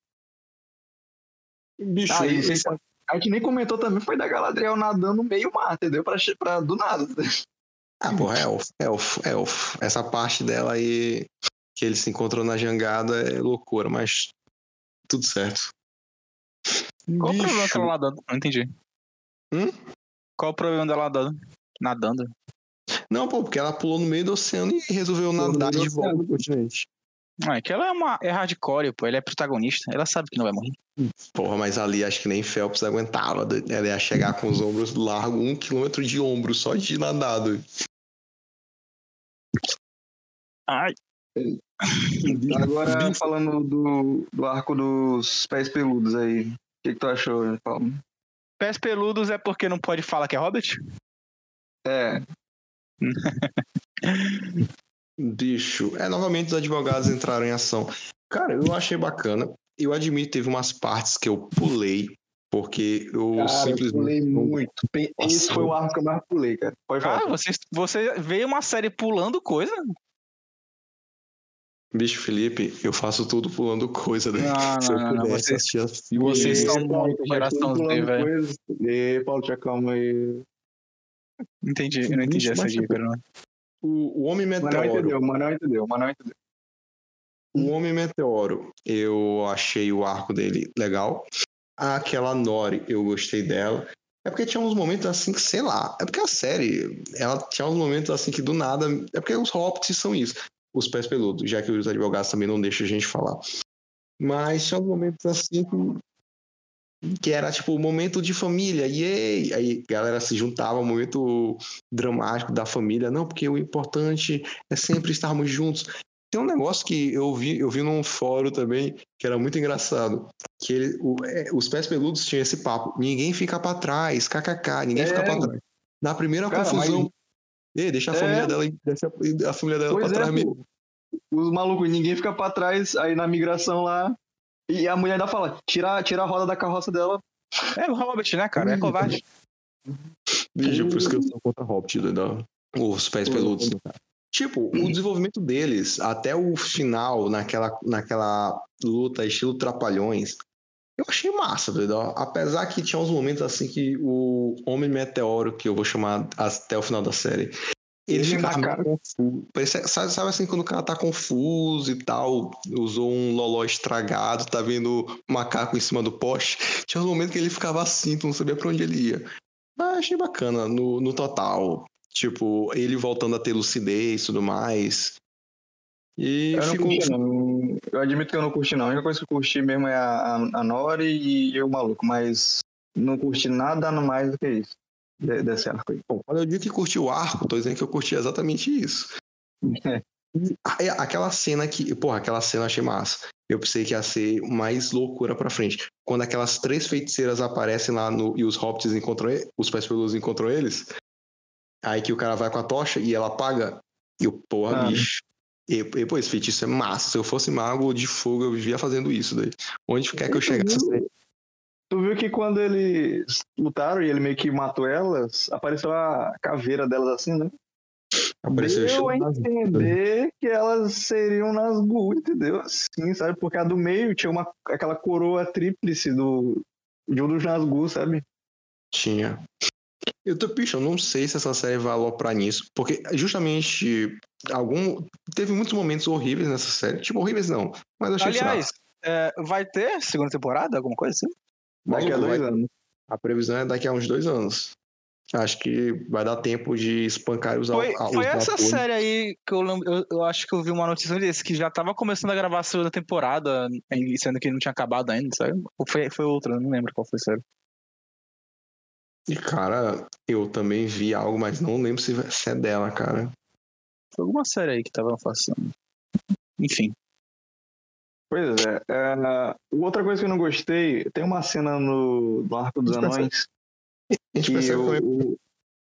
Bicho, Ah, e ele- sem- a gente nem comentou também foi da Galadriel nadando meio mar, entendeu? Pra, pra do nada. Ah, porra, é elfo, elfo, elfo. Essa parte dela aí, que ele se encontrou na jangada, é loucura, mas tudo certo. Qual o problema Bicho, dela nadando? Não entendi. Hum? Qual o problema dela nadando? Nadando. Não, pô, porque ela pulou no meio do oceano e resolveu Pulou nadar de volta continente. Não, é que ela é uma é hardcore, pô. Ela é protagonista. Ela sabe que não vai morrer. Porra, mas ali acho que nem Phelps aguentava. Ela ia chegar com os ombros largos, um quilômetro de ombro, só de nadado. Ai. Agora, falando do, do arco dos pés peludos aí. O que, que tu achou, Paulo? Pés peludos é porque não pode falar que é Hobbit? É, Bicho, é novamente os advogados entraram em ação. Cara, eu achei bacana. Eu admito, teve umas partes que eu pulei, porque eu cara, eu simplesmente. pulei muito. Esse foi o arco que eu mais pulei, cara. Pode falar. Ah, você, você veio uma série pulando coisa? Bicho, Felipe, eu faço tudo pulando coisa, né? Não, Se eu não, não, não, vocês- assistir as filmes, vocês são muito geração Z, velho. E Paulo, te acalma aí. Entendi, eu não entendi Bicho, essa dica, não. O, o Homem Meteoro. entendeu, mas não entendeu, não entendeu. O Homem Meteoro, eu achei o arco dele legal. Aquela Nori, eu gostei dela. É porque tinha uns momentos assim que, sei lá, é porque a série, ela tinha uns momentos assim que do nada. É porque os Hobbits são isso. Os pés peludos, já que os advogados também não deixam a gente falar. Mas uns momentos assim que, que era tipo momento de família, yay! Aí a galera se juntava, momento dramático da família. Não, porque o importante é sempre estarmos juntos. Tem um negócio que eu vi, eu vi num fórum também, que era muito engraçado. Que ele, o- é, os pés peludos tinham esse papo. Ninguém fica pra trás, kkk, ninguém É, fica pra trás. Na primeira Cara, confusão. Ei, deixa a É. família dela, deixa a- família dela Pois pra é, trás mesmo. Os malucos, ninguém fica pra trás aí na migração lá. E a mulher ainda fala: tira, tira a roda da carroça dela. É o Hobbit, né, cara? É covarde. Bicho, por isso que eu sou contra Hobbit, doido. Os pés peludos. no caso. Tipo, o desenvolvimento deles, até o final, naquela, naquela luta estilo Trapalhões, eu achei massa, doido. Apesar que tinha uns momentos assim que o Homem Meteoro, que eu vou chamar até o final da série, ele Ele ficava cara. confuso. Sabe, sabe assim, quando o cara tá confuso e tal, usou um loló estragado, tá vendo macaco em cima do poste. Tinha uns momentos que ele ficava assim, tu não sabia pra onde ele ia. Mas achei bacana no, no total. Tipo, ele voltando a ter lucidez e tudo mais. E Eu não curti, não. Eu admito que eu não curti, não. A única coisa que eu curti mesmo é a, a, Nori e, e o maluco, mas não curti nada mais do que isso. de- desse arco aí. Bom, quando eu digo que curti o arco, tô dizendo que eu curti exatamente isso. É. Aquela cena que. Porra, aquela cena eu achei massa. Eu pensei que ia ser mais loucura pra frente. Quando aquelas três feiticeiras aparecem lá no, e os hobbits encontram ele, os pés peludos encontram eles. Aí que o cara vai com a tocha e ela apaga. E o porra, Ah. bicho. E, e, pô, esse feitiço é massa. Se eu fosse mago de fogo, eu vivia fazendo isso daí. Onde quer que eu chegasse. Tu viu que quando eles lutaram e ele meio que matou elas, apareceu a caveira delas assim, né? Apareceu Deu a entender que elas seriam Nazgûl, entendeu? Assim, sabe? Porque a do meio tinha uma, aquela coroa tríplice do, de um dos Nazgûl, sabe? Tinha. Eu tô, bicho, eu não sei se essa série vai aloprar nisso, porque justamente algum. Teve muitos momentos horríveis nessa série. Tipo, horríveis não, mas achei Aliás, é, vai ter segunda temporada, alguma coisa assim? Daqui a dois vai- anos. A previsão é daqui a uns dois anos. Acho que vai dar tempo de espancar os Foi, a- os foi essa atores. série aí que eu, lembro- eu, eu acho que eu vi uma notícia desse, que já tava começando a gravar a segunda temporada, e sendo que não tinha acabado ainda, sabe? Ou foi, foi outra, eu não lembro qual foi a série. E, cara, eu também vi algo, mas não lembro se é dela, cara. Foi alguma série aí que tava passando. Enfim. Pois é. é, Outra coisa que eu não gostei, tem uma cena no, no Arco dos Anões A gente que percebe o, também o-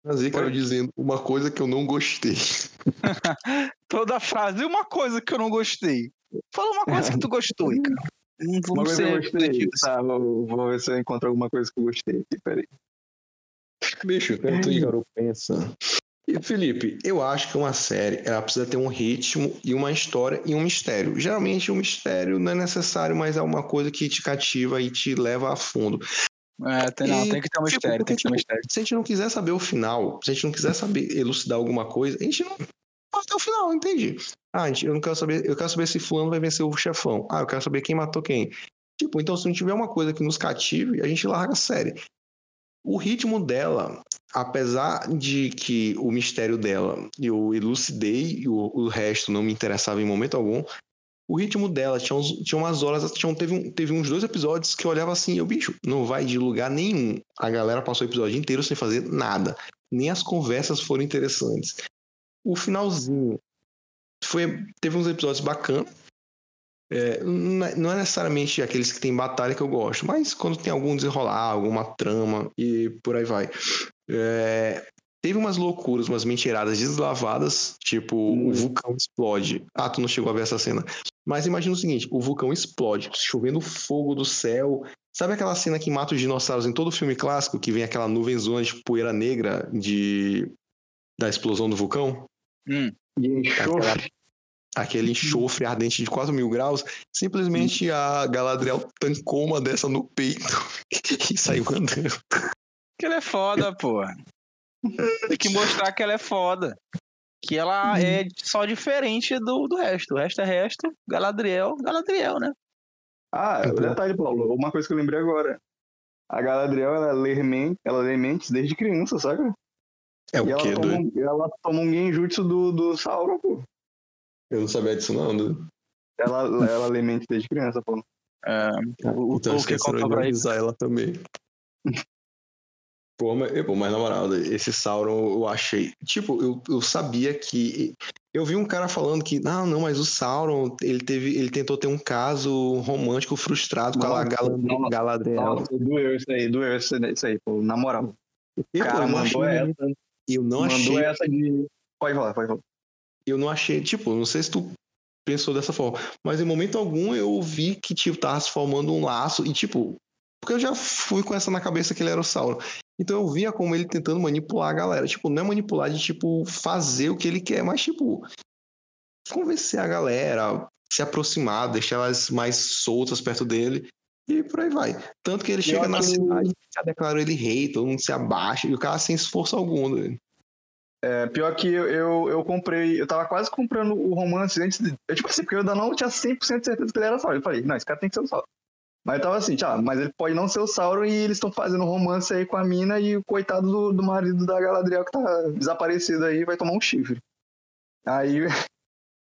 o cara dizendo uma coisa que eu não gostei. Toda frase, uma coisa que eu não gostei. Fala uma coisa que tu gostou, aí, cara. Não uma vamos coisa que eu ser gostei. Tá, vou, vou ver se eu encontro alguma coisa que eu gostei aqui, peraí. Bicho, tanto Ícaro pensa. E, Felipe, eu acho que uma série ela precisa ter um ritmo e uma história e um mistério. Geralmente o mistério não é necessário, mas é uma coisa que te cativa e te leva a fundo. É, tem, não, E, tem que ter um tipo, mistério, tem que ter um tipo, mistério. Se a gente não quiser saber o final, se a gente não quiser saber elucidar alguma coisa, a gente não vai até o final, entende? Ah, gente, eu não quero saber, eu quero saber se fulano vai vencer o chefão. Ah, eu quero saber quem matou quem. Tipo, então se não tiver uma coisa que nos cative, a gente larga a série. O ritmo dela, apesar de que o mistério dela eu elucidei e o, o resto não me interessava em momento algum, o ritmo dela tinha, uns, tinha umas horas, tinha, teve, um, teve uns dois episódios que eu olhava assim, eu, bicho, não vai de lugar nenhum. A galera passou o episódio inteiro sem fazer nada. Nem as conversas foram interessantes. O finalzinho foi, teve uns episódios bacanas. É, não é necessariamente aqueles que tem batalha que eu gosto, mas quando tem algum desenrolar, alguma trama e por aí vai. É, teve umas loucuras, umas mentiradas deslavadas, tipo hum. o vulcão explode. Ah, tu não chegou a ver essa cena. Mas imagina o seguinte: o vulcão explode, chovendo fogo do céu. Sabe aquela cena que mata os dinossauros em todo filme clássico, que vem aquela nuvenzona de poeira negra de da explosão do vulcão? Hum. Aquela, aquele enxofre ardente de 4 mil graus, simplesmente a Galadriel tancou uma dessa no peito e saiu andando. Que ela é foda, pô. Tem que mostrar que ela é foda. Que ela uhum. é só diferente do, do resto. O resto é resto. Galadriel, Galadriel, né? Ah, o detalhe, Paulo. Uma coisa que eu lembrei agora. A Galadriel, ela lê mentes, ela lê mentes desde criança, saca? É o e quê, ela toma, ela toma um genjutsu do, do Sauron, pô. Eu não sabia disso não, Dudu. Ela, ela lê mente desde criança, pô. É, o, então o que conta pra avisar ela também. Pô, mas, pô, mas na moral, esse Sauron eu achei. Tipo, eu, eu sabia que. Eu vi um cara falando que, não, não, mas o Sauron, ele teve. Ele tentou ter um caso romântico frustrado com a Galadriel. Galadriel. Doeu isso aí, doeu isso aí, pô, na moral. O cara mandou essa. Eu não mandou achei. essa de. Pode falar, pode falar. Eu não achei, tipo, não sei se tu pensou dessa forma, mas em momento algum eu vi que, tipo, tava se formando um laço e, tipo, porque eu já fui com essa na cabeça que ele era o Sauron. Então eu via como ele tentando manipular a galera. Tipo, não é manipular de, tipo, fazer o que ele quer, mas, tipo, convencer a galera, se aproximar, deixar elas mais soltas perto dele. E por aí vai. Tanto que ele chega na cidade, já declarou ele rei, todo mundo se abaixa, e o cara sem esforço algum. Né? É, pior que eu, eu, eu, comprei, eu tava quase comprando o romance antes de. Eu, tipo assim, porque eu ainda não tinha 100% de certeza que ele era Sauron. Eu falei, não, esse cara tem que ser o Sauron. Mas tava assim, tchau, mas ele pode não ser o Sauron e eles estão fazendo romance aí com a mina e o coitado do, do marido da Galadriel que tá desaparecido aí vai tomar um chifre. Aí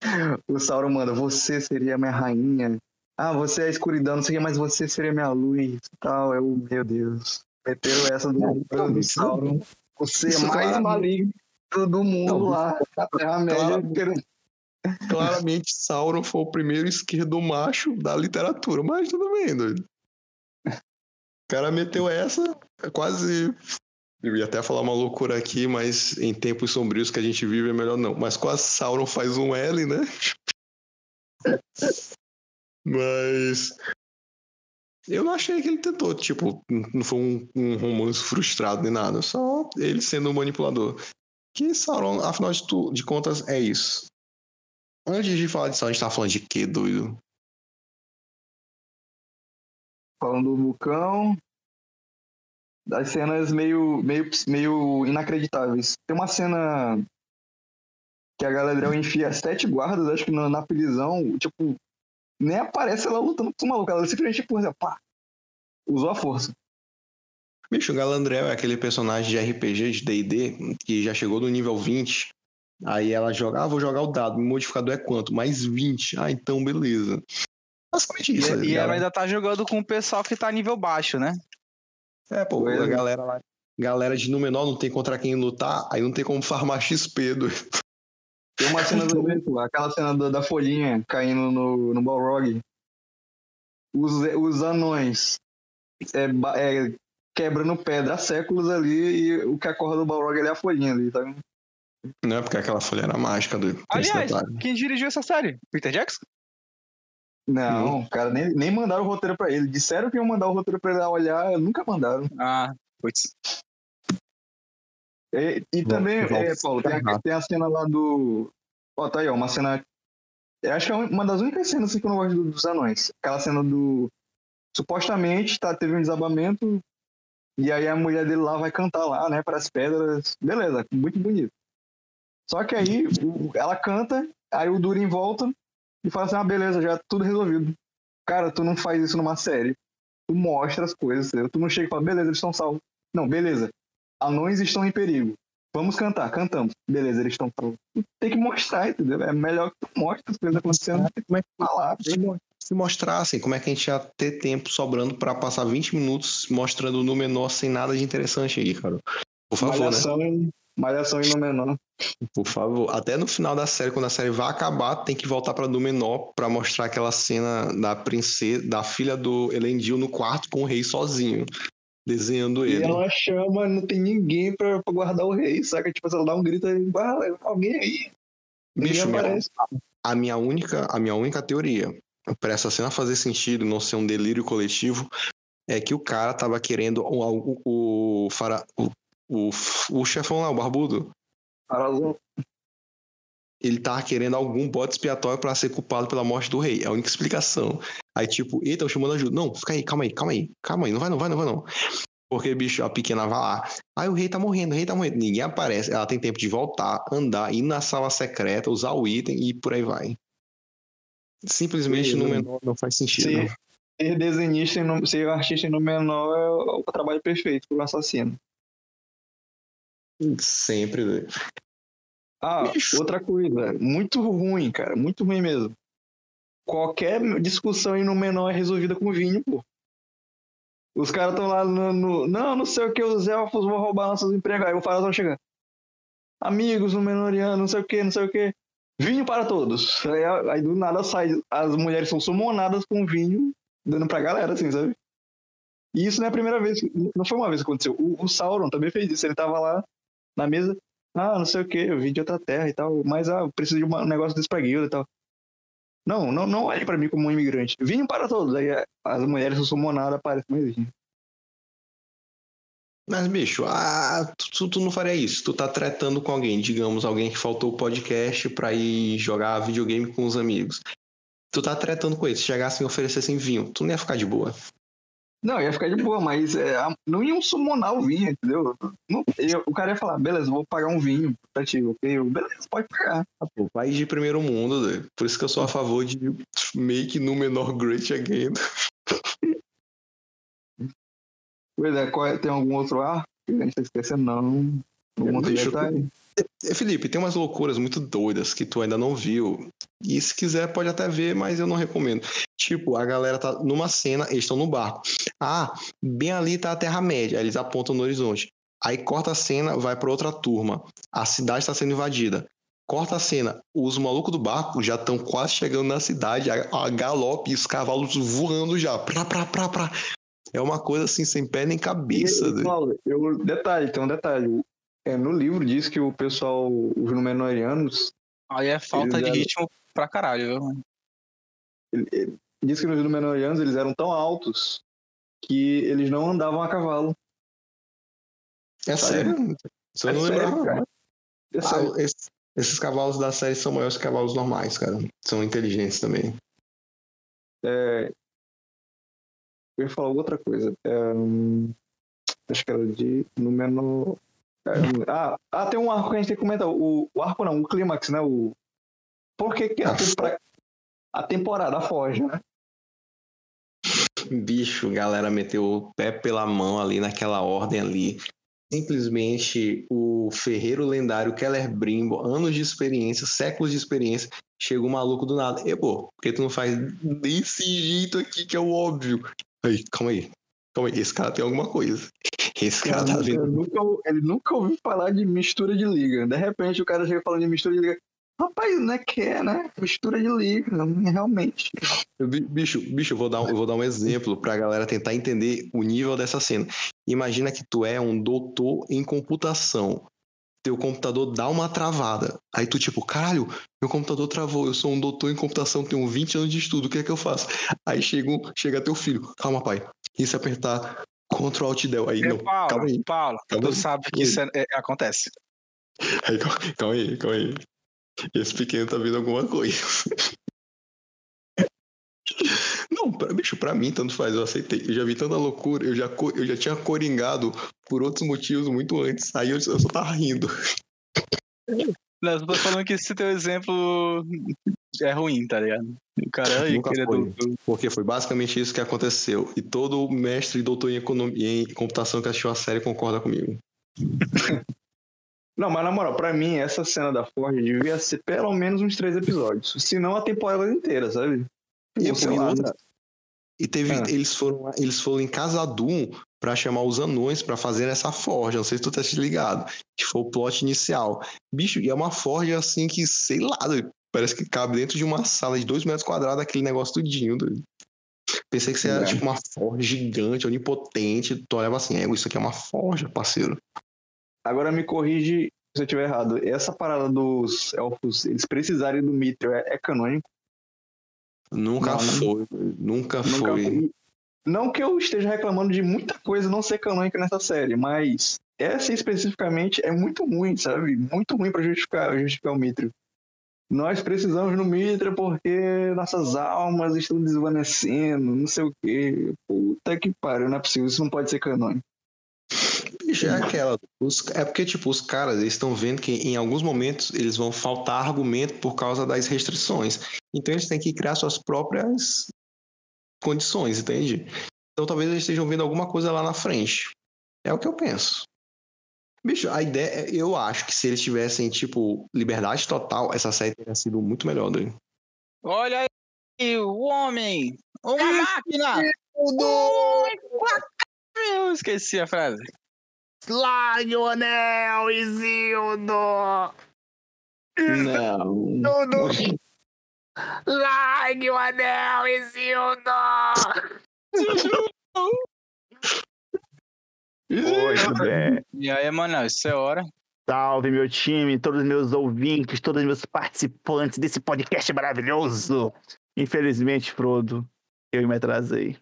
o Sauron manda, você seria minha rainha. Ah, você é a escuridão, não sei o que, mas você seria minha luz e tal. Eu, meu Deus. Meteram essa do, do Sauron. Você é mais maligno do mundo não, lá. A Terra-média. Claramente, Sauron foi o primeiro esquerdo macho da literatura, mas tudo bem, doido. O cara meteu essa, quase. Eu ia até falar uma loucura aqui, mas em tempos sombrios que a gente vive é melhor não. Mas quase Sauron faz um L, né? mas. Eu não achei que ele tentou, tipo, não foi um, um romance frustrado nem nada, só ele sendo um manipulador. Que Sauron, afinal de, tu, de contas, é isso. Antes de falar disso, a gente tá falando de quê, doido? Falando do vulcão. Das cenas meio, meio, meio inacreditáveis. Tem uma cena que a Galadriel enfia sete guardas, acho que na, na prisão, tipo, nem aparece ela lutando com os malucos. Ela simplesmente, tipo, pá, usou a força. Bicho, o Galadriel é aquele personagem de RPG, de D&D, que já chegou no nível 20 Aí ela joga, ah, vou jogar o dado, o modificador é quanto? Mais 20. Ah, então beleza. Basicamente isso. E, e ela ainda tá jogando com o pessoal que tá nível baixo, né? É, pô, a galera lá. Galera de menor não tem contra quem lutar, aí não tem como farmar XP, do. Tem uma cena do evento, aquela cena da, da folhinha caindo no, no Balrog. Os, os anões é, é, quebrando pedra há séculos ali e o que acorda do Balrog é a folhinha ali, tá vendo? Não é porque aquela folha era mágica do. Aliás, quem dirigiu essa série? Peter Jackson? Não, hum. cara, nem, nem mandaram o roteiro pra ele. Disseram que iam mandar o roteiro pra ele olhar, nunca mandaram. Ah, putz. E, e Bom, também, é, Paulo, tem a, tem a, cena lá do. Ó, tá aí, ó, uma cena. Eu acho que é uma das únicas cenas assim, que eu não gosto dos anões. Aquela cena do. Supostamente tá, teve um desabamento, e aí a mulher dele lá vai cantar lá, né, para as pedras. Beleza, muito bonito. Só que aí ela canta, aí o Durin volta e fala assim: ah, beleza, já tudo resolvido. Cara, tu não faz isso numa série. Tu mostra as coisas? Tu não chega e fala, beleza, eles estão salvos. Não, beleza. Anões estão em perigo. Vamos cantar, cantamos. Beleza, eles estão. Tu Tem que mostrar, entendeu? É melhor que tu mostre as coisas acontecendo. Como é que Falar. se mostrassem, como é que a gente ia ter tempo sobrando pra passar 20 minutos mostrando no menor sem nada de interessante aí, cara? Por favor, né? Malhação, em- malhação em no menor. Por favor. Até no final da série, quando a série vai acabar, tem que voltar pra Númenor pra mostrar aquela cena da princesa, da filha do Elendil no quarto com o rei sozinho, desenhando E ele. ela chama, não tem ninguém pra, pra guardar o rei, saca? Tipo, ela dá um grito aí, "Ah, alguém aí. Bicho, minha- aparece. a minha única, a minha única teoria para essa cena fazer sentido, não ser um delírio coletivo, é que o cara tava querendo o o, o, o, o, o chefão lá, o barbudo, Parazão. Ele tava querendo algum bode expiatório pra ser culpado pela morte do rei. É a única explicação. Aí, tipo, eita, eu chamando ajuda. Não, fica aí, calma aí, calma aí, calma aí, não vai não, vai não, vai não. Porque, bicho, a pequena vai lá. Aí o rei tá morrendo, o rei tá morrendo. Ninguém aparece. Ela tem tempo de voltar, andar, ir na sala secreta, usar o item e por aí vai. Simplesmente no Beleza. menor não faz sentido. Ser, ser desenhista, não- ser artista no menor é o, o trabalho perfeito pro assassino. Sempre. Ah, Bicho. outra coisa, muito ruim, cara, muito ruim mesmo. Qualquer discussão aí no menor é resolvida com vinho, pô. Os caras estão lá no, no- Não, não sei o que, os elfos vão roubar nossos empregos. Aí o faraó chega. Amigos no menoriano, não sei o que, não sei o que. Vinho para todos. Aí, aí do nada sai. As mulheres são sumonadas com vinho, dando pra galera, assim, sabe? E isso não é a primeira vez. Não foi uma vez que aconteceu. O, o Sauron também fez isso. Ele tava lá na mesa. Ah, não sei o que, eu vim de outra terra e tal. Mas ah, eu preciso de um negócio desse pra guilda e tal. Não, não, não olhe pra mim como um imigrante. Vinho para todos. Aí eh, as mulheres são sumonadas, aparecem mais vinho. Mas, bicho, ah, tu, tu- não faria isso. Tu tá tretando com alguém, digamos, alguém que faltou o podcast pra ir jogar videogame com os amigos. Tu tá tretando com eles. Se chegassem e oferecessem vinho, tu não ia ficar de boa. Não, ia ficar de boa, mas é, não iam summonar o vinho, entendeu? Não- eu- o cara ia falar, beleza, vou pagar um vinho pra ti, ok? Eu, beleza, pode pagar. Ah, pô, país de primeiro mundo, doido. Por isso que eu sou a favor de make no menor great again. Pois é, é- tem algum outro que a gente tá esquecendo? Não, não outro Bicho, detalhe. Eh, Felipe, tem umas loucuras muito doidas que tu ainda não viu. E se quiser, pode até ver, mas eu não recomendo. Tipo, a galera tá numa cena, eles estão no barco. Ah, bem ali tá a Terra-média. Eles apontam no horizonte. Aí corta a cena, vai pra outra turma. A cidade está sendo invadida. Corta a cena, os malucos do barco já estão quase chegando na cidade, a, a galope e os cavalos voando já. Pra, pra, pra, pra. É uma coisa assim, sem pé nem cabeça. E, doido. Paulo, eu, detalhe, tem um detalhe. É, no livro diz que o pessoal, os Númenóreanos, Aí é falta de eram- ritmo pra caralho, viu? ele- ele- diz que os Númenóreanos eles eram tão altos que eles não andavam a cavalo. É sério? Isso eu É não sério, lembrava. cara. É Ah, esse- esses cavalos da série são maiores que cavalos normais, cara. São inteligentes também. É, Eu ia falar outra coisa. É, hum, Acho que era de Númenor. É, Ah, ah, tem um arco que a gente tem que comentar. O, o arco não, o clímax, né? O... Por que, que a, A tempora- a temporada foge, né? Bicho, galera meteu o pé pela mão ali naquela ordem ali. Simplesmente o ferreiro lendário Keller Brimbo, anos de experiência, séculos de experiência, chega um maluco do nada. E, pô, por que tu não faz desse jeito aqui que é o óbvio? Aí, calma aí. Calma aí, esse cara tem alguma coisa. Esse cara tá Cara, vendo. nunca, ele nunca ouviu falar de mistura de liga. De repente o cara chega falando de mistura de liga. Rapaz, não é que é, né? Mistura de liga, realmente. Bi- Bicho, bicho, eu vou dar um, eu vou dar um exemplo pra galera tentar entender o nível dessa cena. Imagina que tu é um doutor em computação. Teu computador dá uma travada. Aí tu, tipo, caralho, meu computador travou. Eu sou um doutor em computação, tenho 20 anos de estudo. O que é que eu faço? Aí chega, chega teu filho. Calma, pai. E se apertar Ctrl Alt Del? Aí, É, não. Paulo, calma aí. Paulo, calma tu aí. sabe que isso é- é- acontece. Aí, calma, aí, calma aí. Esse pequeno tá vendo alguma coisa. Não, pra, bicho, pra mim tanto faz, eu aceitei. Eu já vi tanta loucura, eu já, eu já tinha coringado por outros motivos muito antes. Aí eu, eu só tava rindo. Não, eu tô falando que esse teu exemplo é ruim, tá ligado? O cara aí Nunca foi. do- Porque foi basicamente isso que aconteceu. E todo mestre e doutor em, economia, em computação que assistiu a série concorda comigo. Não, mas na moral, pra mim, essa cena da Ford devia ser pelo menos uns três episódios. Se não a temporada inteira, sabe? E, Ou sei e lá, outra, e teve, Ah. eles foram eles foram em Casadum pra chamar os anões pra fazer essa forja. Não sei se tu tá se ligado. Que foi o plot inicial. Bicho, e é uma forja assim que, sei lá, parece que cabe dentro de uma sala de dois metros quadrados aquele negócio tudinho. doido. Pensei que você era É. tipo uma forja gigante, onipotente. Tu olhava assim, é, isso aqui é uma forja, parceiro. Agora me corrige se eu estiver errado. Essa parada dos elfos, eles precisarem do Mithril, é, é canônico? Nunca Não, né? foi, doido. nunca, Nunca foi. fui. Não que eu esteja reclamando de muita coisa não ser canônica nessa série, mas essa especificamente é muito ruim, sabe? Muito ruim pra justificar, justificar o Mithril. Nós precisamos do Mithril porque nossas almas estão desvanecendo, não sei o quê. Puta que pariu, não é possível, isso não pode ser canônico. Bicho, é aquela. os- é porque, tipo, os caras estão vendo que em alguns momentos eles vão faltar argumento por causa das restrições. Então eles têm que criar suas próprias condições, entende? Então talvez eles estejam vendo alguma coisa lá na frente. É o que eu penso. Bicho, a ideia, eu acho que se eles tivessem, tipo, liberdade total, essa série teria sido muito melhor, né? Olha aí, o homem! Uma máquina! Ui, Eu esqueci a frase. Anel, Isildo! Não. Tudo! Largue o anel, Isildo! Pois é. E aí, mano, isso é hora. Salve, meu time, todos os meus ouvintes, todos os meus participantes desse podcast maravilhoso. Infelizmente, Frodo, eu me atrasei.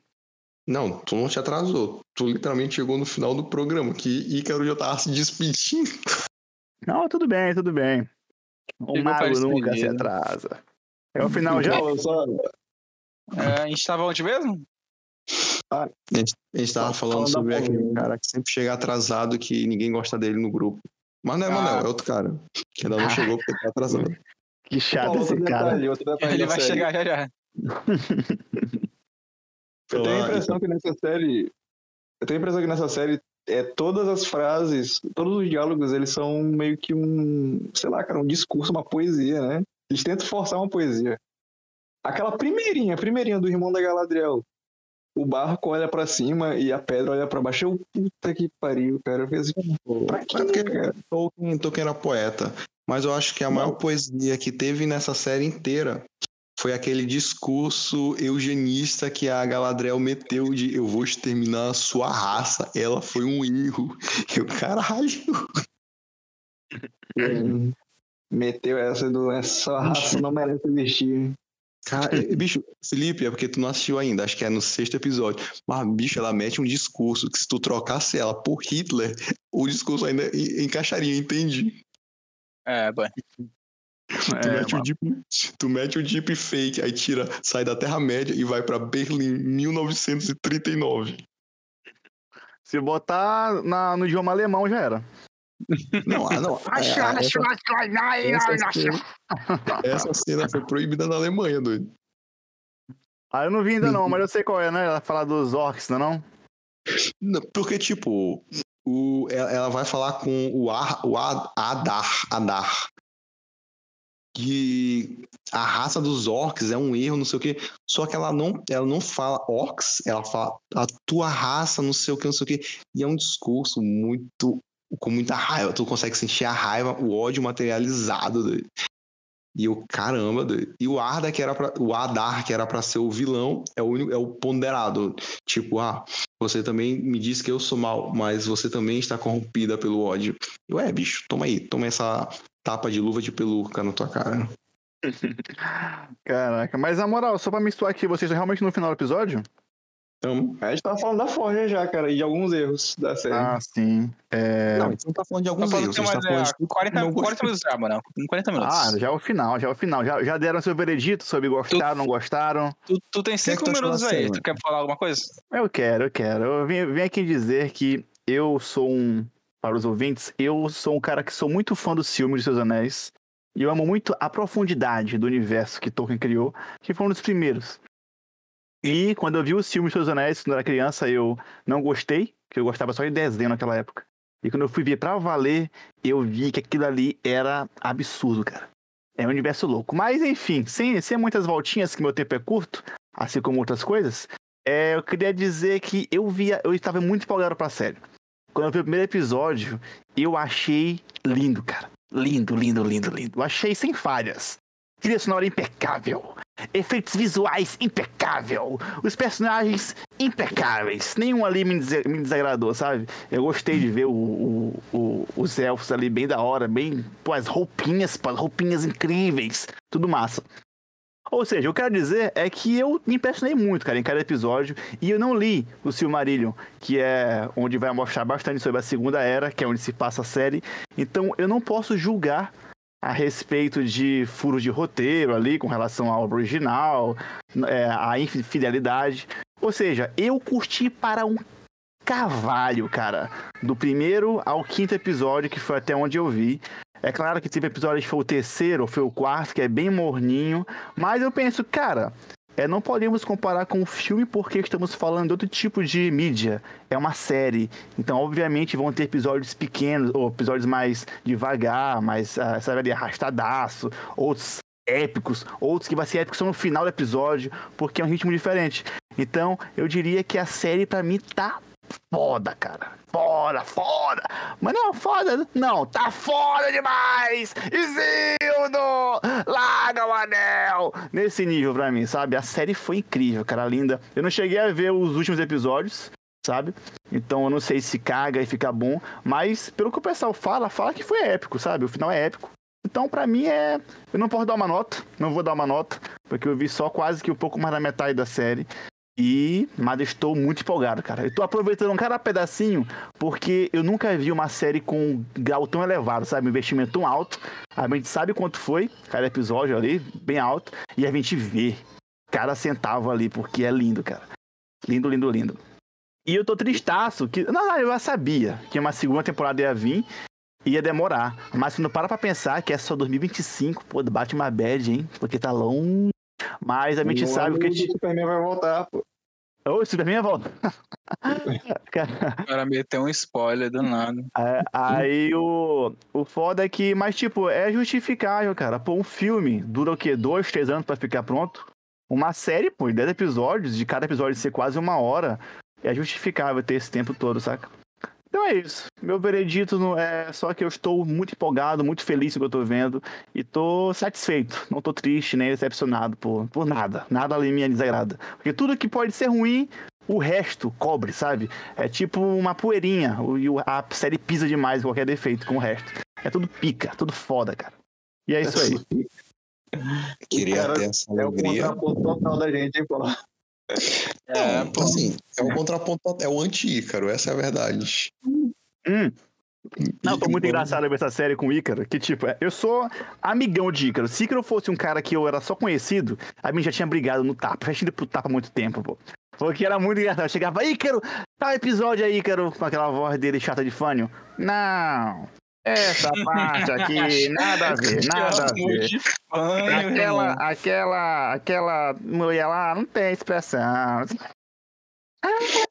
Não, tu não te atrasou. Tu literalmente chegou no final do programa, que Ícaro já tava se despedindo. Não, tudo bem, tudo bem. O mago nunca se atrasa. É o final já? Não, só- É, a gente tava onde mesmo? A gente, a gente tava Tá falando falando sobre aquele cara que sempre chega atrasado, que ninguém gosta dele no grupo. Mas não é Ah. Manel, é outro cara. Que ainda não Ah. chegou porque tá atrasado. Que chato esse cara. detalhe, Ele vai série. chegar já já. Eu tenho a Ah, impressão que nessa série. Eu tenho a impressão que nessa série é todas as frases, todos os diálogos, eles são meio que um, sei lá, cara, um discurso, uma poesia, né? Eles tentam forçar uma poesia. Aquela primeirinha, primeirinha do irmão da Galadriel. O barco olha pra cima e a pedra olha pra baixo. Eu, puta que pariu, cara. Eu fiz assim, pra quê, É porque cara? Tolkien, Tolkien era poeta. Mas eu acho que a maior poesia que teve nessa série inteira foi aquele discurso eugenista que a Galadriel meteu de eu vou exterminar a sua raça. Ela foi um erro. Eu, caralho. Meteu essa do essa raça não merece existir. Cara, bicho, Felipe, é porque tu não assistiu ainda, acho que é no sexto episódio. Mas, bicho, ela mete um discurso que se tu trocasse ela por Hitler, o discurso ainda en- encaixaria, entende? É, bom. Tu, É, mete o deep, tu mete o deep fake, aí tira, sai da Terra-média e vai pra Berlim 1939. Se botar na- no idioma alemão já era. Não, não. essa, essa, cena, essa cena foi proibida na Alemanha, doido. Ah, eu não vi ainda não, mas eu sei qual é, né? Ela fala dos orcs, não é não? Não, Porque, tipo, o, ela, ela vai falar com o, Ar, o Ad- Adar, Adar. Que a raça dos orcs é um erro, não sei o quê. Só que ela não, ela não fala orcs, ela fala a tua raça, não sei o que, não sei o quê. E é um discurso muito. Com muita raiva. Tu consegue sentir a raiva, o ódio materializado. doido. E o caramba, doido. E o Arda, que era pra, o Adar, que era pra ser o vilão, é o, único, é o ponderado. Tipo, ah, você também me diz que eu sou mal, mas você também está corrompida pelo ódio. Eu, é, bicho, toma aí, toma essa tapa de luva de peluca na tua cara. Caraca, mas na moral, só pra misturar aqui, vocês realmente no final do episódio? Então, A gente tava falando da Forja já, cara, e de alguns erros da série. Ah, sim. É... não, a gente não tá falando de alguns pode erros, ter a gente tá mais, falando é, de tudo que 40, não 40 gostou. minutos já, mano. Em 40 minutos. Ah, já é o final, já é o final. Já, já deram seu veredito sobre gostaram, não gostaram? Tu, tu tem que 5 tu achou minutos aí. Tu quer falar alguma coisa? Eu quero, eu quero. Eu vim, vim aqui dizer que eu sou um. Para os ouvintes, eu sou um cara que sou muito fã dos filmes de Seus Anéis. E eu amo muito a profundidade do universo que Tolkien criou, que foi um dos primeiros. E quando eu vi os filmes dos Anéis, quando eu era criança, eu não gostei, que eu gostava só de desenho naquela época. E quando eu fui ver pra valer, eu vi que aquilo ali era absurdo, cara. É um universo louco. Mas, enfim, sem, sem muitas voltinhas, que meu tempo é curto, assim como outras coisas, é, eu queria dizer que eu via, eu estava muito empolgado pra série. Quando eu vi o primeiro episódio, eu achei lindo, cara. Lindo, lindo, lindo, lindo. Eu achei sem falhas. Trilha sonora impecável. Efeitos visuais impecável. Os personagens impecáveis. Nenhum ali me, des me desagradou, sabe? Eu gostei de ver o, o, o, os elfos ali bem da hora, bem. Pô, as roupinhas, pô, roupinhas incríveis. Tudo massa. Ou seja, eu quero dizer é que eu me impressionei muito, cara, em cada episódio. E eu não li o Silmarillion, que é onde vai mostrar bastante sobre a Segunda Era, que é onde se passa a série. Então eu não posso julgar a respeito de furos de roteiro ali com relação ao original, é, a infidelidade. Ou seja, eu curti para um cavalho, cara. Do primeiro ao quinto episódio, que foi até onde eu vi. É claro que teve episódio que foi o terceiro ou foi o quarto, que é bem morninho. Mas eu penso, cara, é, não podemos comparar com o filme porque estamos falando de outro tipo de mídia. É uma série. Então, obviamente, vão ter episódios pequenos, ou episódios mais devagar, mais, uh, sabe, arrastadaço, outros épicos, outros que vai ser épicos só no final do episódio, porque é um ritmo diferente. Então, eu diria que a série, para mim, tá foda, cara. Foda, foda. Mas não, foda. Não, tá foda demais. Isildo, larga o anel. Nesse nível pra mim, sabe? A série foi incrível, cara, linda. Eu não cheguei a ver os últimos episódios, sabe? Então eu não sei se caga e fica bom. Mas pelo que o pessoal fala, fala que foi épico, sabe? O final é épico. Então, pra mim, é. Eu não posso dar uma nota, não vou dar uma nota, porque eu vi só quase que um pouco mais da metade da série. E, mas estou muito empolgado, cara. Eu aproveitando cada pedacinho porque eu nunca vi uma série com um grau tão elevado, sabe? Um investimento tão alto. A gente sabe quanto foi cada episódio ali, bem alto. E a gente vê cada centavo ali, porque é lindo, cara. Lindo, lindo, lindo. E eu tô tristaço que. Não, não, eu já sabia que uma segunda temporada ia vir. Ia demorar. Mas se não para pra pensar que é só 2025, pô, bate uma bad, hein? Porque tá longe mas a gente sabe que. O Superman vai voltar, pô. Ô, o Superman volta. O cara meteu um spoiler do nada. É, aí o, o foda é que, mas tipo, é justificável, cara. Pô, um filme dura o quê? Dois, três anos pra ficar pronto? Uma série, pô, de 10 episódios, de cada episódio ser quase uma hora, é justificável ter esse tempo todo, saca? Então é isso. Meu veredito não é só que eu estou muito empolgado, muito feliz com o que eu estou vendo e estou satisfeito. Não estou triste nem decepcionado por, por nada. Nada ali me desagrada. Porque tudo que pode ser ruim, o resto cobre, sabe? É tipo uma poeirinha. E a série pisa demais qualquer defeito com o resto. É tudo pica, tudo foda, cara. E é isso aí. Queria Cara, ter essa É o alegria. contraponto total da gente, hein, pô. É, pô. assim, é o contraponto, é o anti-Ícaro, essa é a verdade. Hum. Não, foi muito E- engraçado ver essa série com o Ícaro, que tipo, eu sou amigão de Ícaro. Se Ícaro fosse um cara que eu era só conhecido, a mim já tinha brigado no tapa, já tinha ido pro tapa há muito tempo, pô. Porque era muito engraçado. Eu chegava, Ícaro, tal episódio aí, Ícaro, com aquela voz dele chata de fânio. Não, essa parte aqui, nada a ver, nada a ver. Aquela, aquela, aquela mulher lá não tem expressão.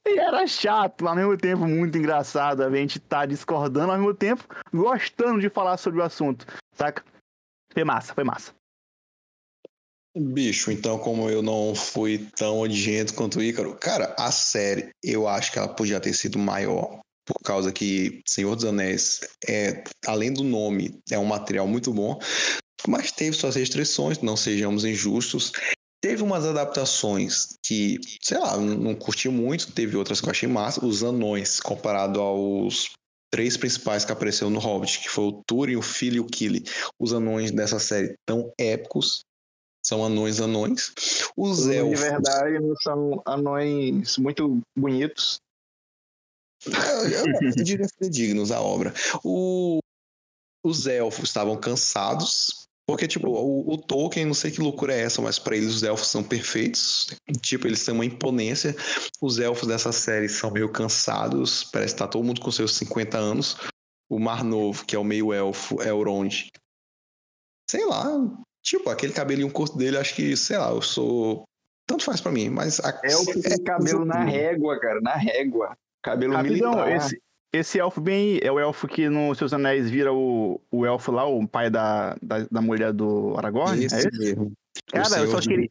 E era chato, ao mesmo tempo muito engraçado. A gente tá discordando, ao mesmo tempo gostando de falar sobre o assunto, saca? Foi massa, foi massa. Bicho, então como eu não fui tão odiento quanto o Ícaro, cara, a série, eu acho que ela podia ter sido maior, por causa que Senhor dos Anéis, é, além do nome, é um material muito bom, mas teve suas restrições, não sejamos injustos. Teve umas adaptações que, sei lá, não curti muito, teve outras que eu achei massa. Os anões, comparado aos três principais que apareceram no Hobbit, que foi o Túrin, o Filho e o Kili. Os anões dessa série tão épicos, são anões anões. Os Os de elfos. verdade são anões muito bonitos. Eu, diria dignos a obra. O- os elfos estavam cansados. Porque, tipo, o, o Tolkien, não sei que loucura é essa, mas para eles os elfos são perfeitos. Tipo, eles têm uma imponência. Os elfos dessa série são meio cansados. Parece que tá todo mundo com seus 50 anos. O Mar Novo, que é o meio elfo, Elrond, sei lá, tipo, aquele cabelinho curto dele, acho que, sei lá, eu sou. Tanto faz pra mim, mas. A... É o tem cabelo na régua, cara, na régua. Cabelo Rapidão, militar. esse, esse elfo bem. É o elfo que no Seus Anéis vira o, o elfo lá, o pai da, da, da mulher do Aragorn? Esse é esse? mesmo. Cara, eu só queria-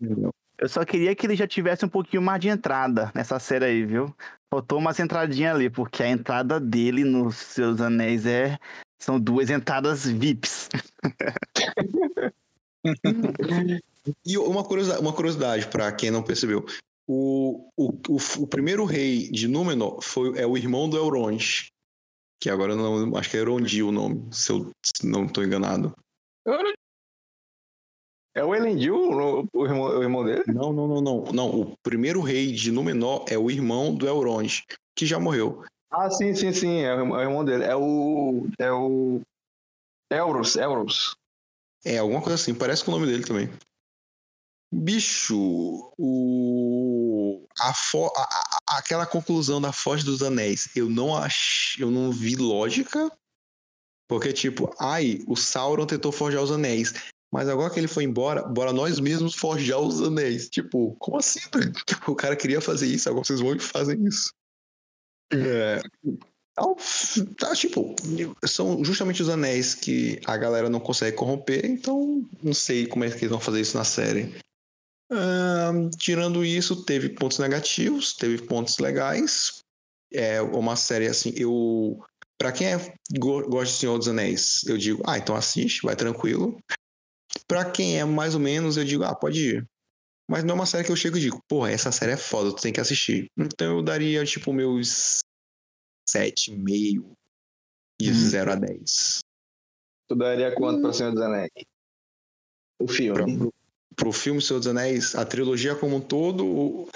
Eu só queria que ele já tivesse um pouquinho mais de entrada nessa série aí, viu? Faltou umas entradinhas ali, porque a entrada dele nos Seus Anéis é. São duas entradas VIPs. E uma curiosidade, uma curiosidade para quem não percebeu. O, o, o, o primeiro rei de Númenor foi, é o irmão do Elrond. Que agora não acho que é Elrondil o nome, se eu se não estou enganado. É o Elendil, o, o irmão, o irmão dele? Não, não, não, não. Não, o primeiro rei de Númenor é o irmão do Elrond, que já morreu. Ah, sim, sim, sim. É o, irmão- é o irmão dele. É o. É o. Elros, Elros. É, alguma coisa assim, parece com o nome dele também. Bicho, o. A fo... a- a- aquela conclusão da Foz dos Anéis, eu não ach... eu não vi lógica. Porque, tipo, ai, o Sauron tentou forjar os anéis. Mas agora que ele foi embora, bora nós mesmos forjar os anéis. Tipo, como assim, velho? O cara queria fazer isso, agora vocês vão e fazem isso. É. Então, tá, tipo, são justamente os anéis que a galera não consegue corromper, então não sei como é que eles vão fazer isso na série. Ahn, tirando isso, teve pontos negativos, teve pontos legais. É uma série assim, eu. Pra quem é, go- gosta de Senhor dos Anéis, eu digo, ah, então assiste, vai tranquilo. Pra quem é mais ou menos, eu digo, ah, pode ir. Mas não é uma série que eu chego e digo, porra, essa série é foda, tu tem que assistir. Então eu daria, tipo, meus 7,5 de Uhum. 0 a 10. Tu daria quanto pra Senhor dos Anéis? O filme. Pro filme Senhor dos Anéis, a trilogia como um todo. o-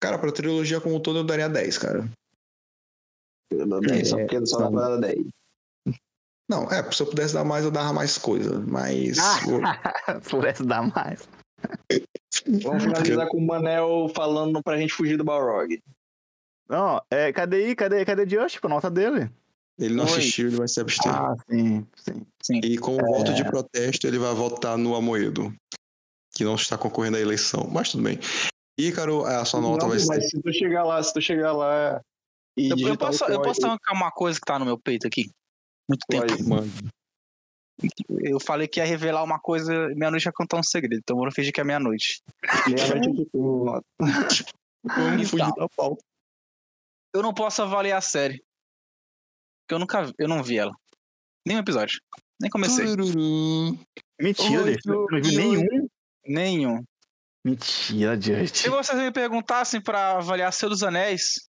Cara, pra trilogia como um todo eu daria 10, cara. Eu dou 10, só porque só dá pra dar 10. Não, é, se eu pudesse dar mais, eu dava mais coisa. Mas. Ah! o- Floresta dá mais. Vamos finalizar com o Manel falando pra gente fugir do Balrog. Não, é, cadê aí? Cadê, cadê Just? Tipo, a nota dele? ele não Oi. assistiu, ele vai se abster. Ah, sim, sim. E como voto de protesto, ele vai votar no Amoedo, que não está concorrendo à eleição. Mas tudo bem. Ícaro, a sua nota Não, vai ser. mas se tu chegar lá, se tu chegar lá e Eu, eu posso, eu posso arrancar uma coisa que tá no meu peito aqui? Muito tempo. Pode. Mano, Eu falei que ia revelar uma coisa, meia-noite ia contar um segredo, então eu vou fingir que é meia-noite. Meia-noite eu vamos fugir da pauta. Eu não posso avaliar a série. Porque eu nunca vi- eu não vi ela. Nem um episódio. Nem comecei. Tururu. Mentira, Oi, Just. Não oi. nenhum? Nenhum. Mentira, Just. Se vocês me perguntassem pra avaliar Senhor dos Anéis,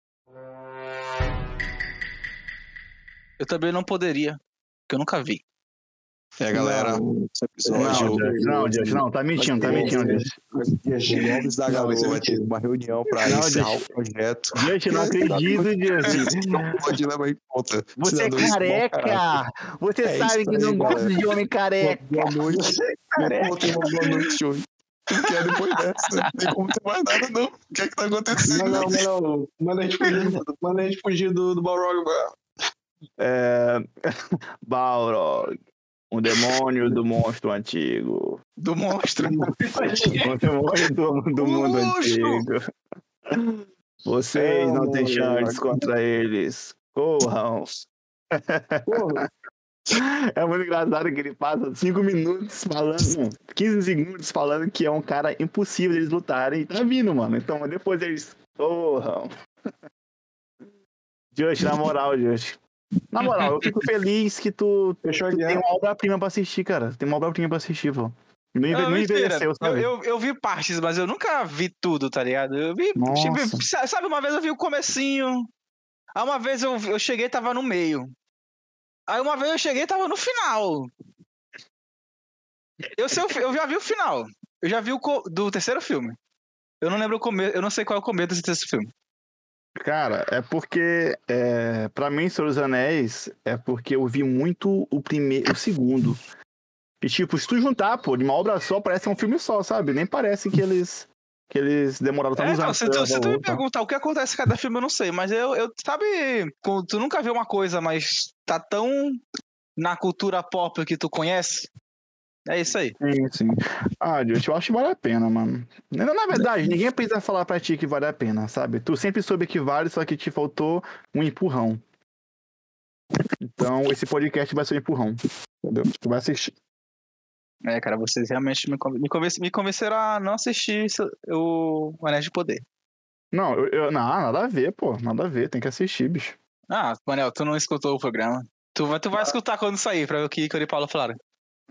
eu também não poderia. Porque eu nunca vi. É, galera. Não. Esse Não, episódio. Não, não, tá mentindo, tá mentindo, Gomes da é vai ter uma reunião pra Não, deixa- o projeto. Eu não acredito. Não pode levar em conta. Você é careca! Você É sabe que aí, não gosta galera. de homem careca! Boa noite. É boa noite hoje. Não quer depois dessa. Não tem como ter mais nada, não. O que é que tá acontecendo? Não, não, não. Manda a gente fugir, do- manda a gente fugir do, do Balrog, mano. É... Balrog, um demônio do monstro antigo. Do monstro. Um demônio do, do mundo antigo. Vocês É, não têm mano. chances contra eles. Corram. Porra, É muito engraçado que ele passa 5 minutos falando, não, 15 segundos falando que é um cara impossível eles lutarem. E tá vindo, mano. Então depois eles. Porra. Just, na moral, Just. Na moral, eu fico feliz que tu, fechou tu tem uma obra-prima pra assistir, cara. Tem uma obra-prima pra assistir, pô. Não, enve- Não, não envelheceu, Eu, sabe? eu, eu vi partes, mas eu nunca vi tudo, tá ligado? Eu vi. Sa- sabe, uma vez eu vi o comecinho. Aí uma vez eu, eu cheguei e tava no meio. Aí uma vez eu cheguei e tava no final. Eu, sei, eu já vi o final. Eu já vi o do terceiro filme. Eu não lembro o começo, eu não sei qual é o começo desse terceiro filme. Cara, é porque, é, pra mim, Senhor dos Anéis, é porque eu vi muito o primeiro, o segundo. E, tipo, se tu juntar, pô, de uma obra só, parece um filme só, sabe? Nem parece que eles, que eles demoraram É, tantos então, anos. se, tu, se tu me perguntar o que acontece em cada filme, eu não sei. Mas eu, eu sabe, tu nunca vê uma coisa, mas tá tão na cultura pop que tu conhece. É isso aí. Sim, sim. Ah, Josh, eu acho que vale a pena, mano. Na verdade, ninguém precisa falar pra ti que vale a pena, sabe? Tu sempre soube que vale, só que te faltou um empurrão. Então, esse podcast vai ser um empurrão. Entendeu? Tu vai assistir. É, cara, vocês realmente me, conven- me, me convenceram a não assistir o Anéis de Poder. Não, eu, eu- não, nada a ver, pô. Nada a ver, tem que assistir, bicho. Ah, Manel, tu não escutou o programa. Tu vai, tu vai escutar quando sair, pra ver o que e Paulo falaram.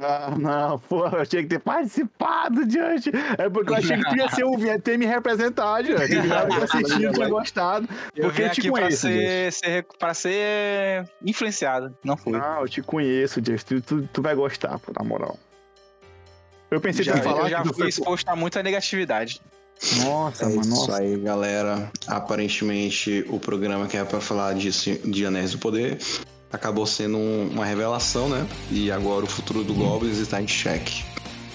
Ah, não, pô, eu tinha que ter participado, Josh. É porque eu achei que tu ia, ser, o- ia ter me representado, Josh. Eu assistido, tinha gostado. Eu Porque eu te aqui pra conheço, ser, ser, pra ser influenciado. Não fui. Não, eu te conheço, Josh. Tu, tu, tu vai gostar, pô, na moral. Eu pensei já, que tu falar eu já fui foi... exposto a muita negatividade. Nossa, É mano, isso nossa. aí, galera. Aparentemente, o programa que era pra falar disso de Anéis do Poder acabou sendo um- uma revelação, né? E agora o futuro do Goblins está em xeque.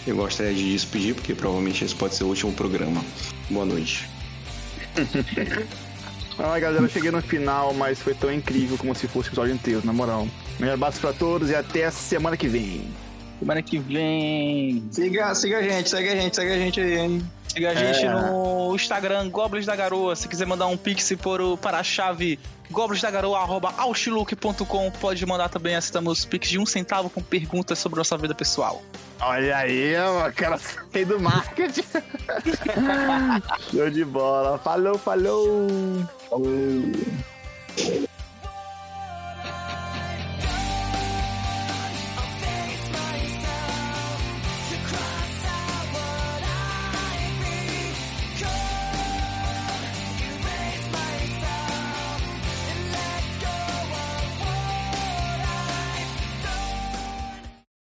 Eu gostaria de despedir, porque provavelmente esse pode ser o último programa. Boa noite. Ah, galera, eu cheguei no final, mas foi tão incrível como se fosse o episódio inteiro, na moral. Melhor abraço pra todos e até semana que vem. Semana que vem. Siga, siga a gente, segue a gente, segue a gente aí, hein? Siga a gente É. no Instagram, Goblins da Garoa. Se quiser mandar um pix por, o- para a chave goblinsdagaroa.outlook.com, pode mandar também. Aceitamos pix de um centavo com perguntas sobre nossa vida pessoal. Olha aí, o cara sair do marketing. Show de bola. Falou, falou. Falou.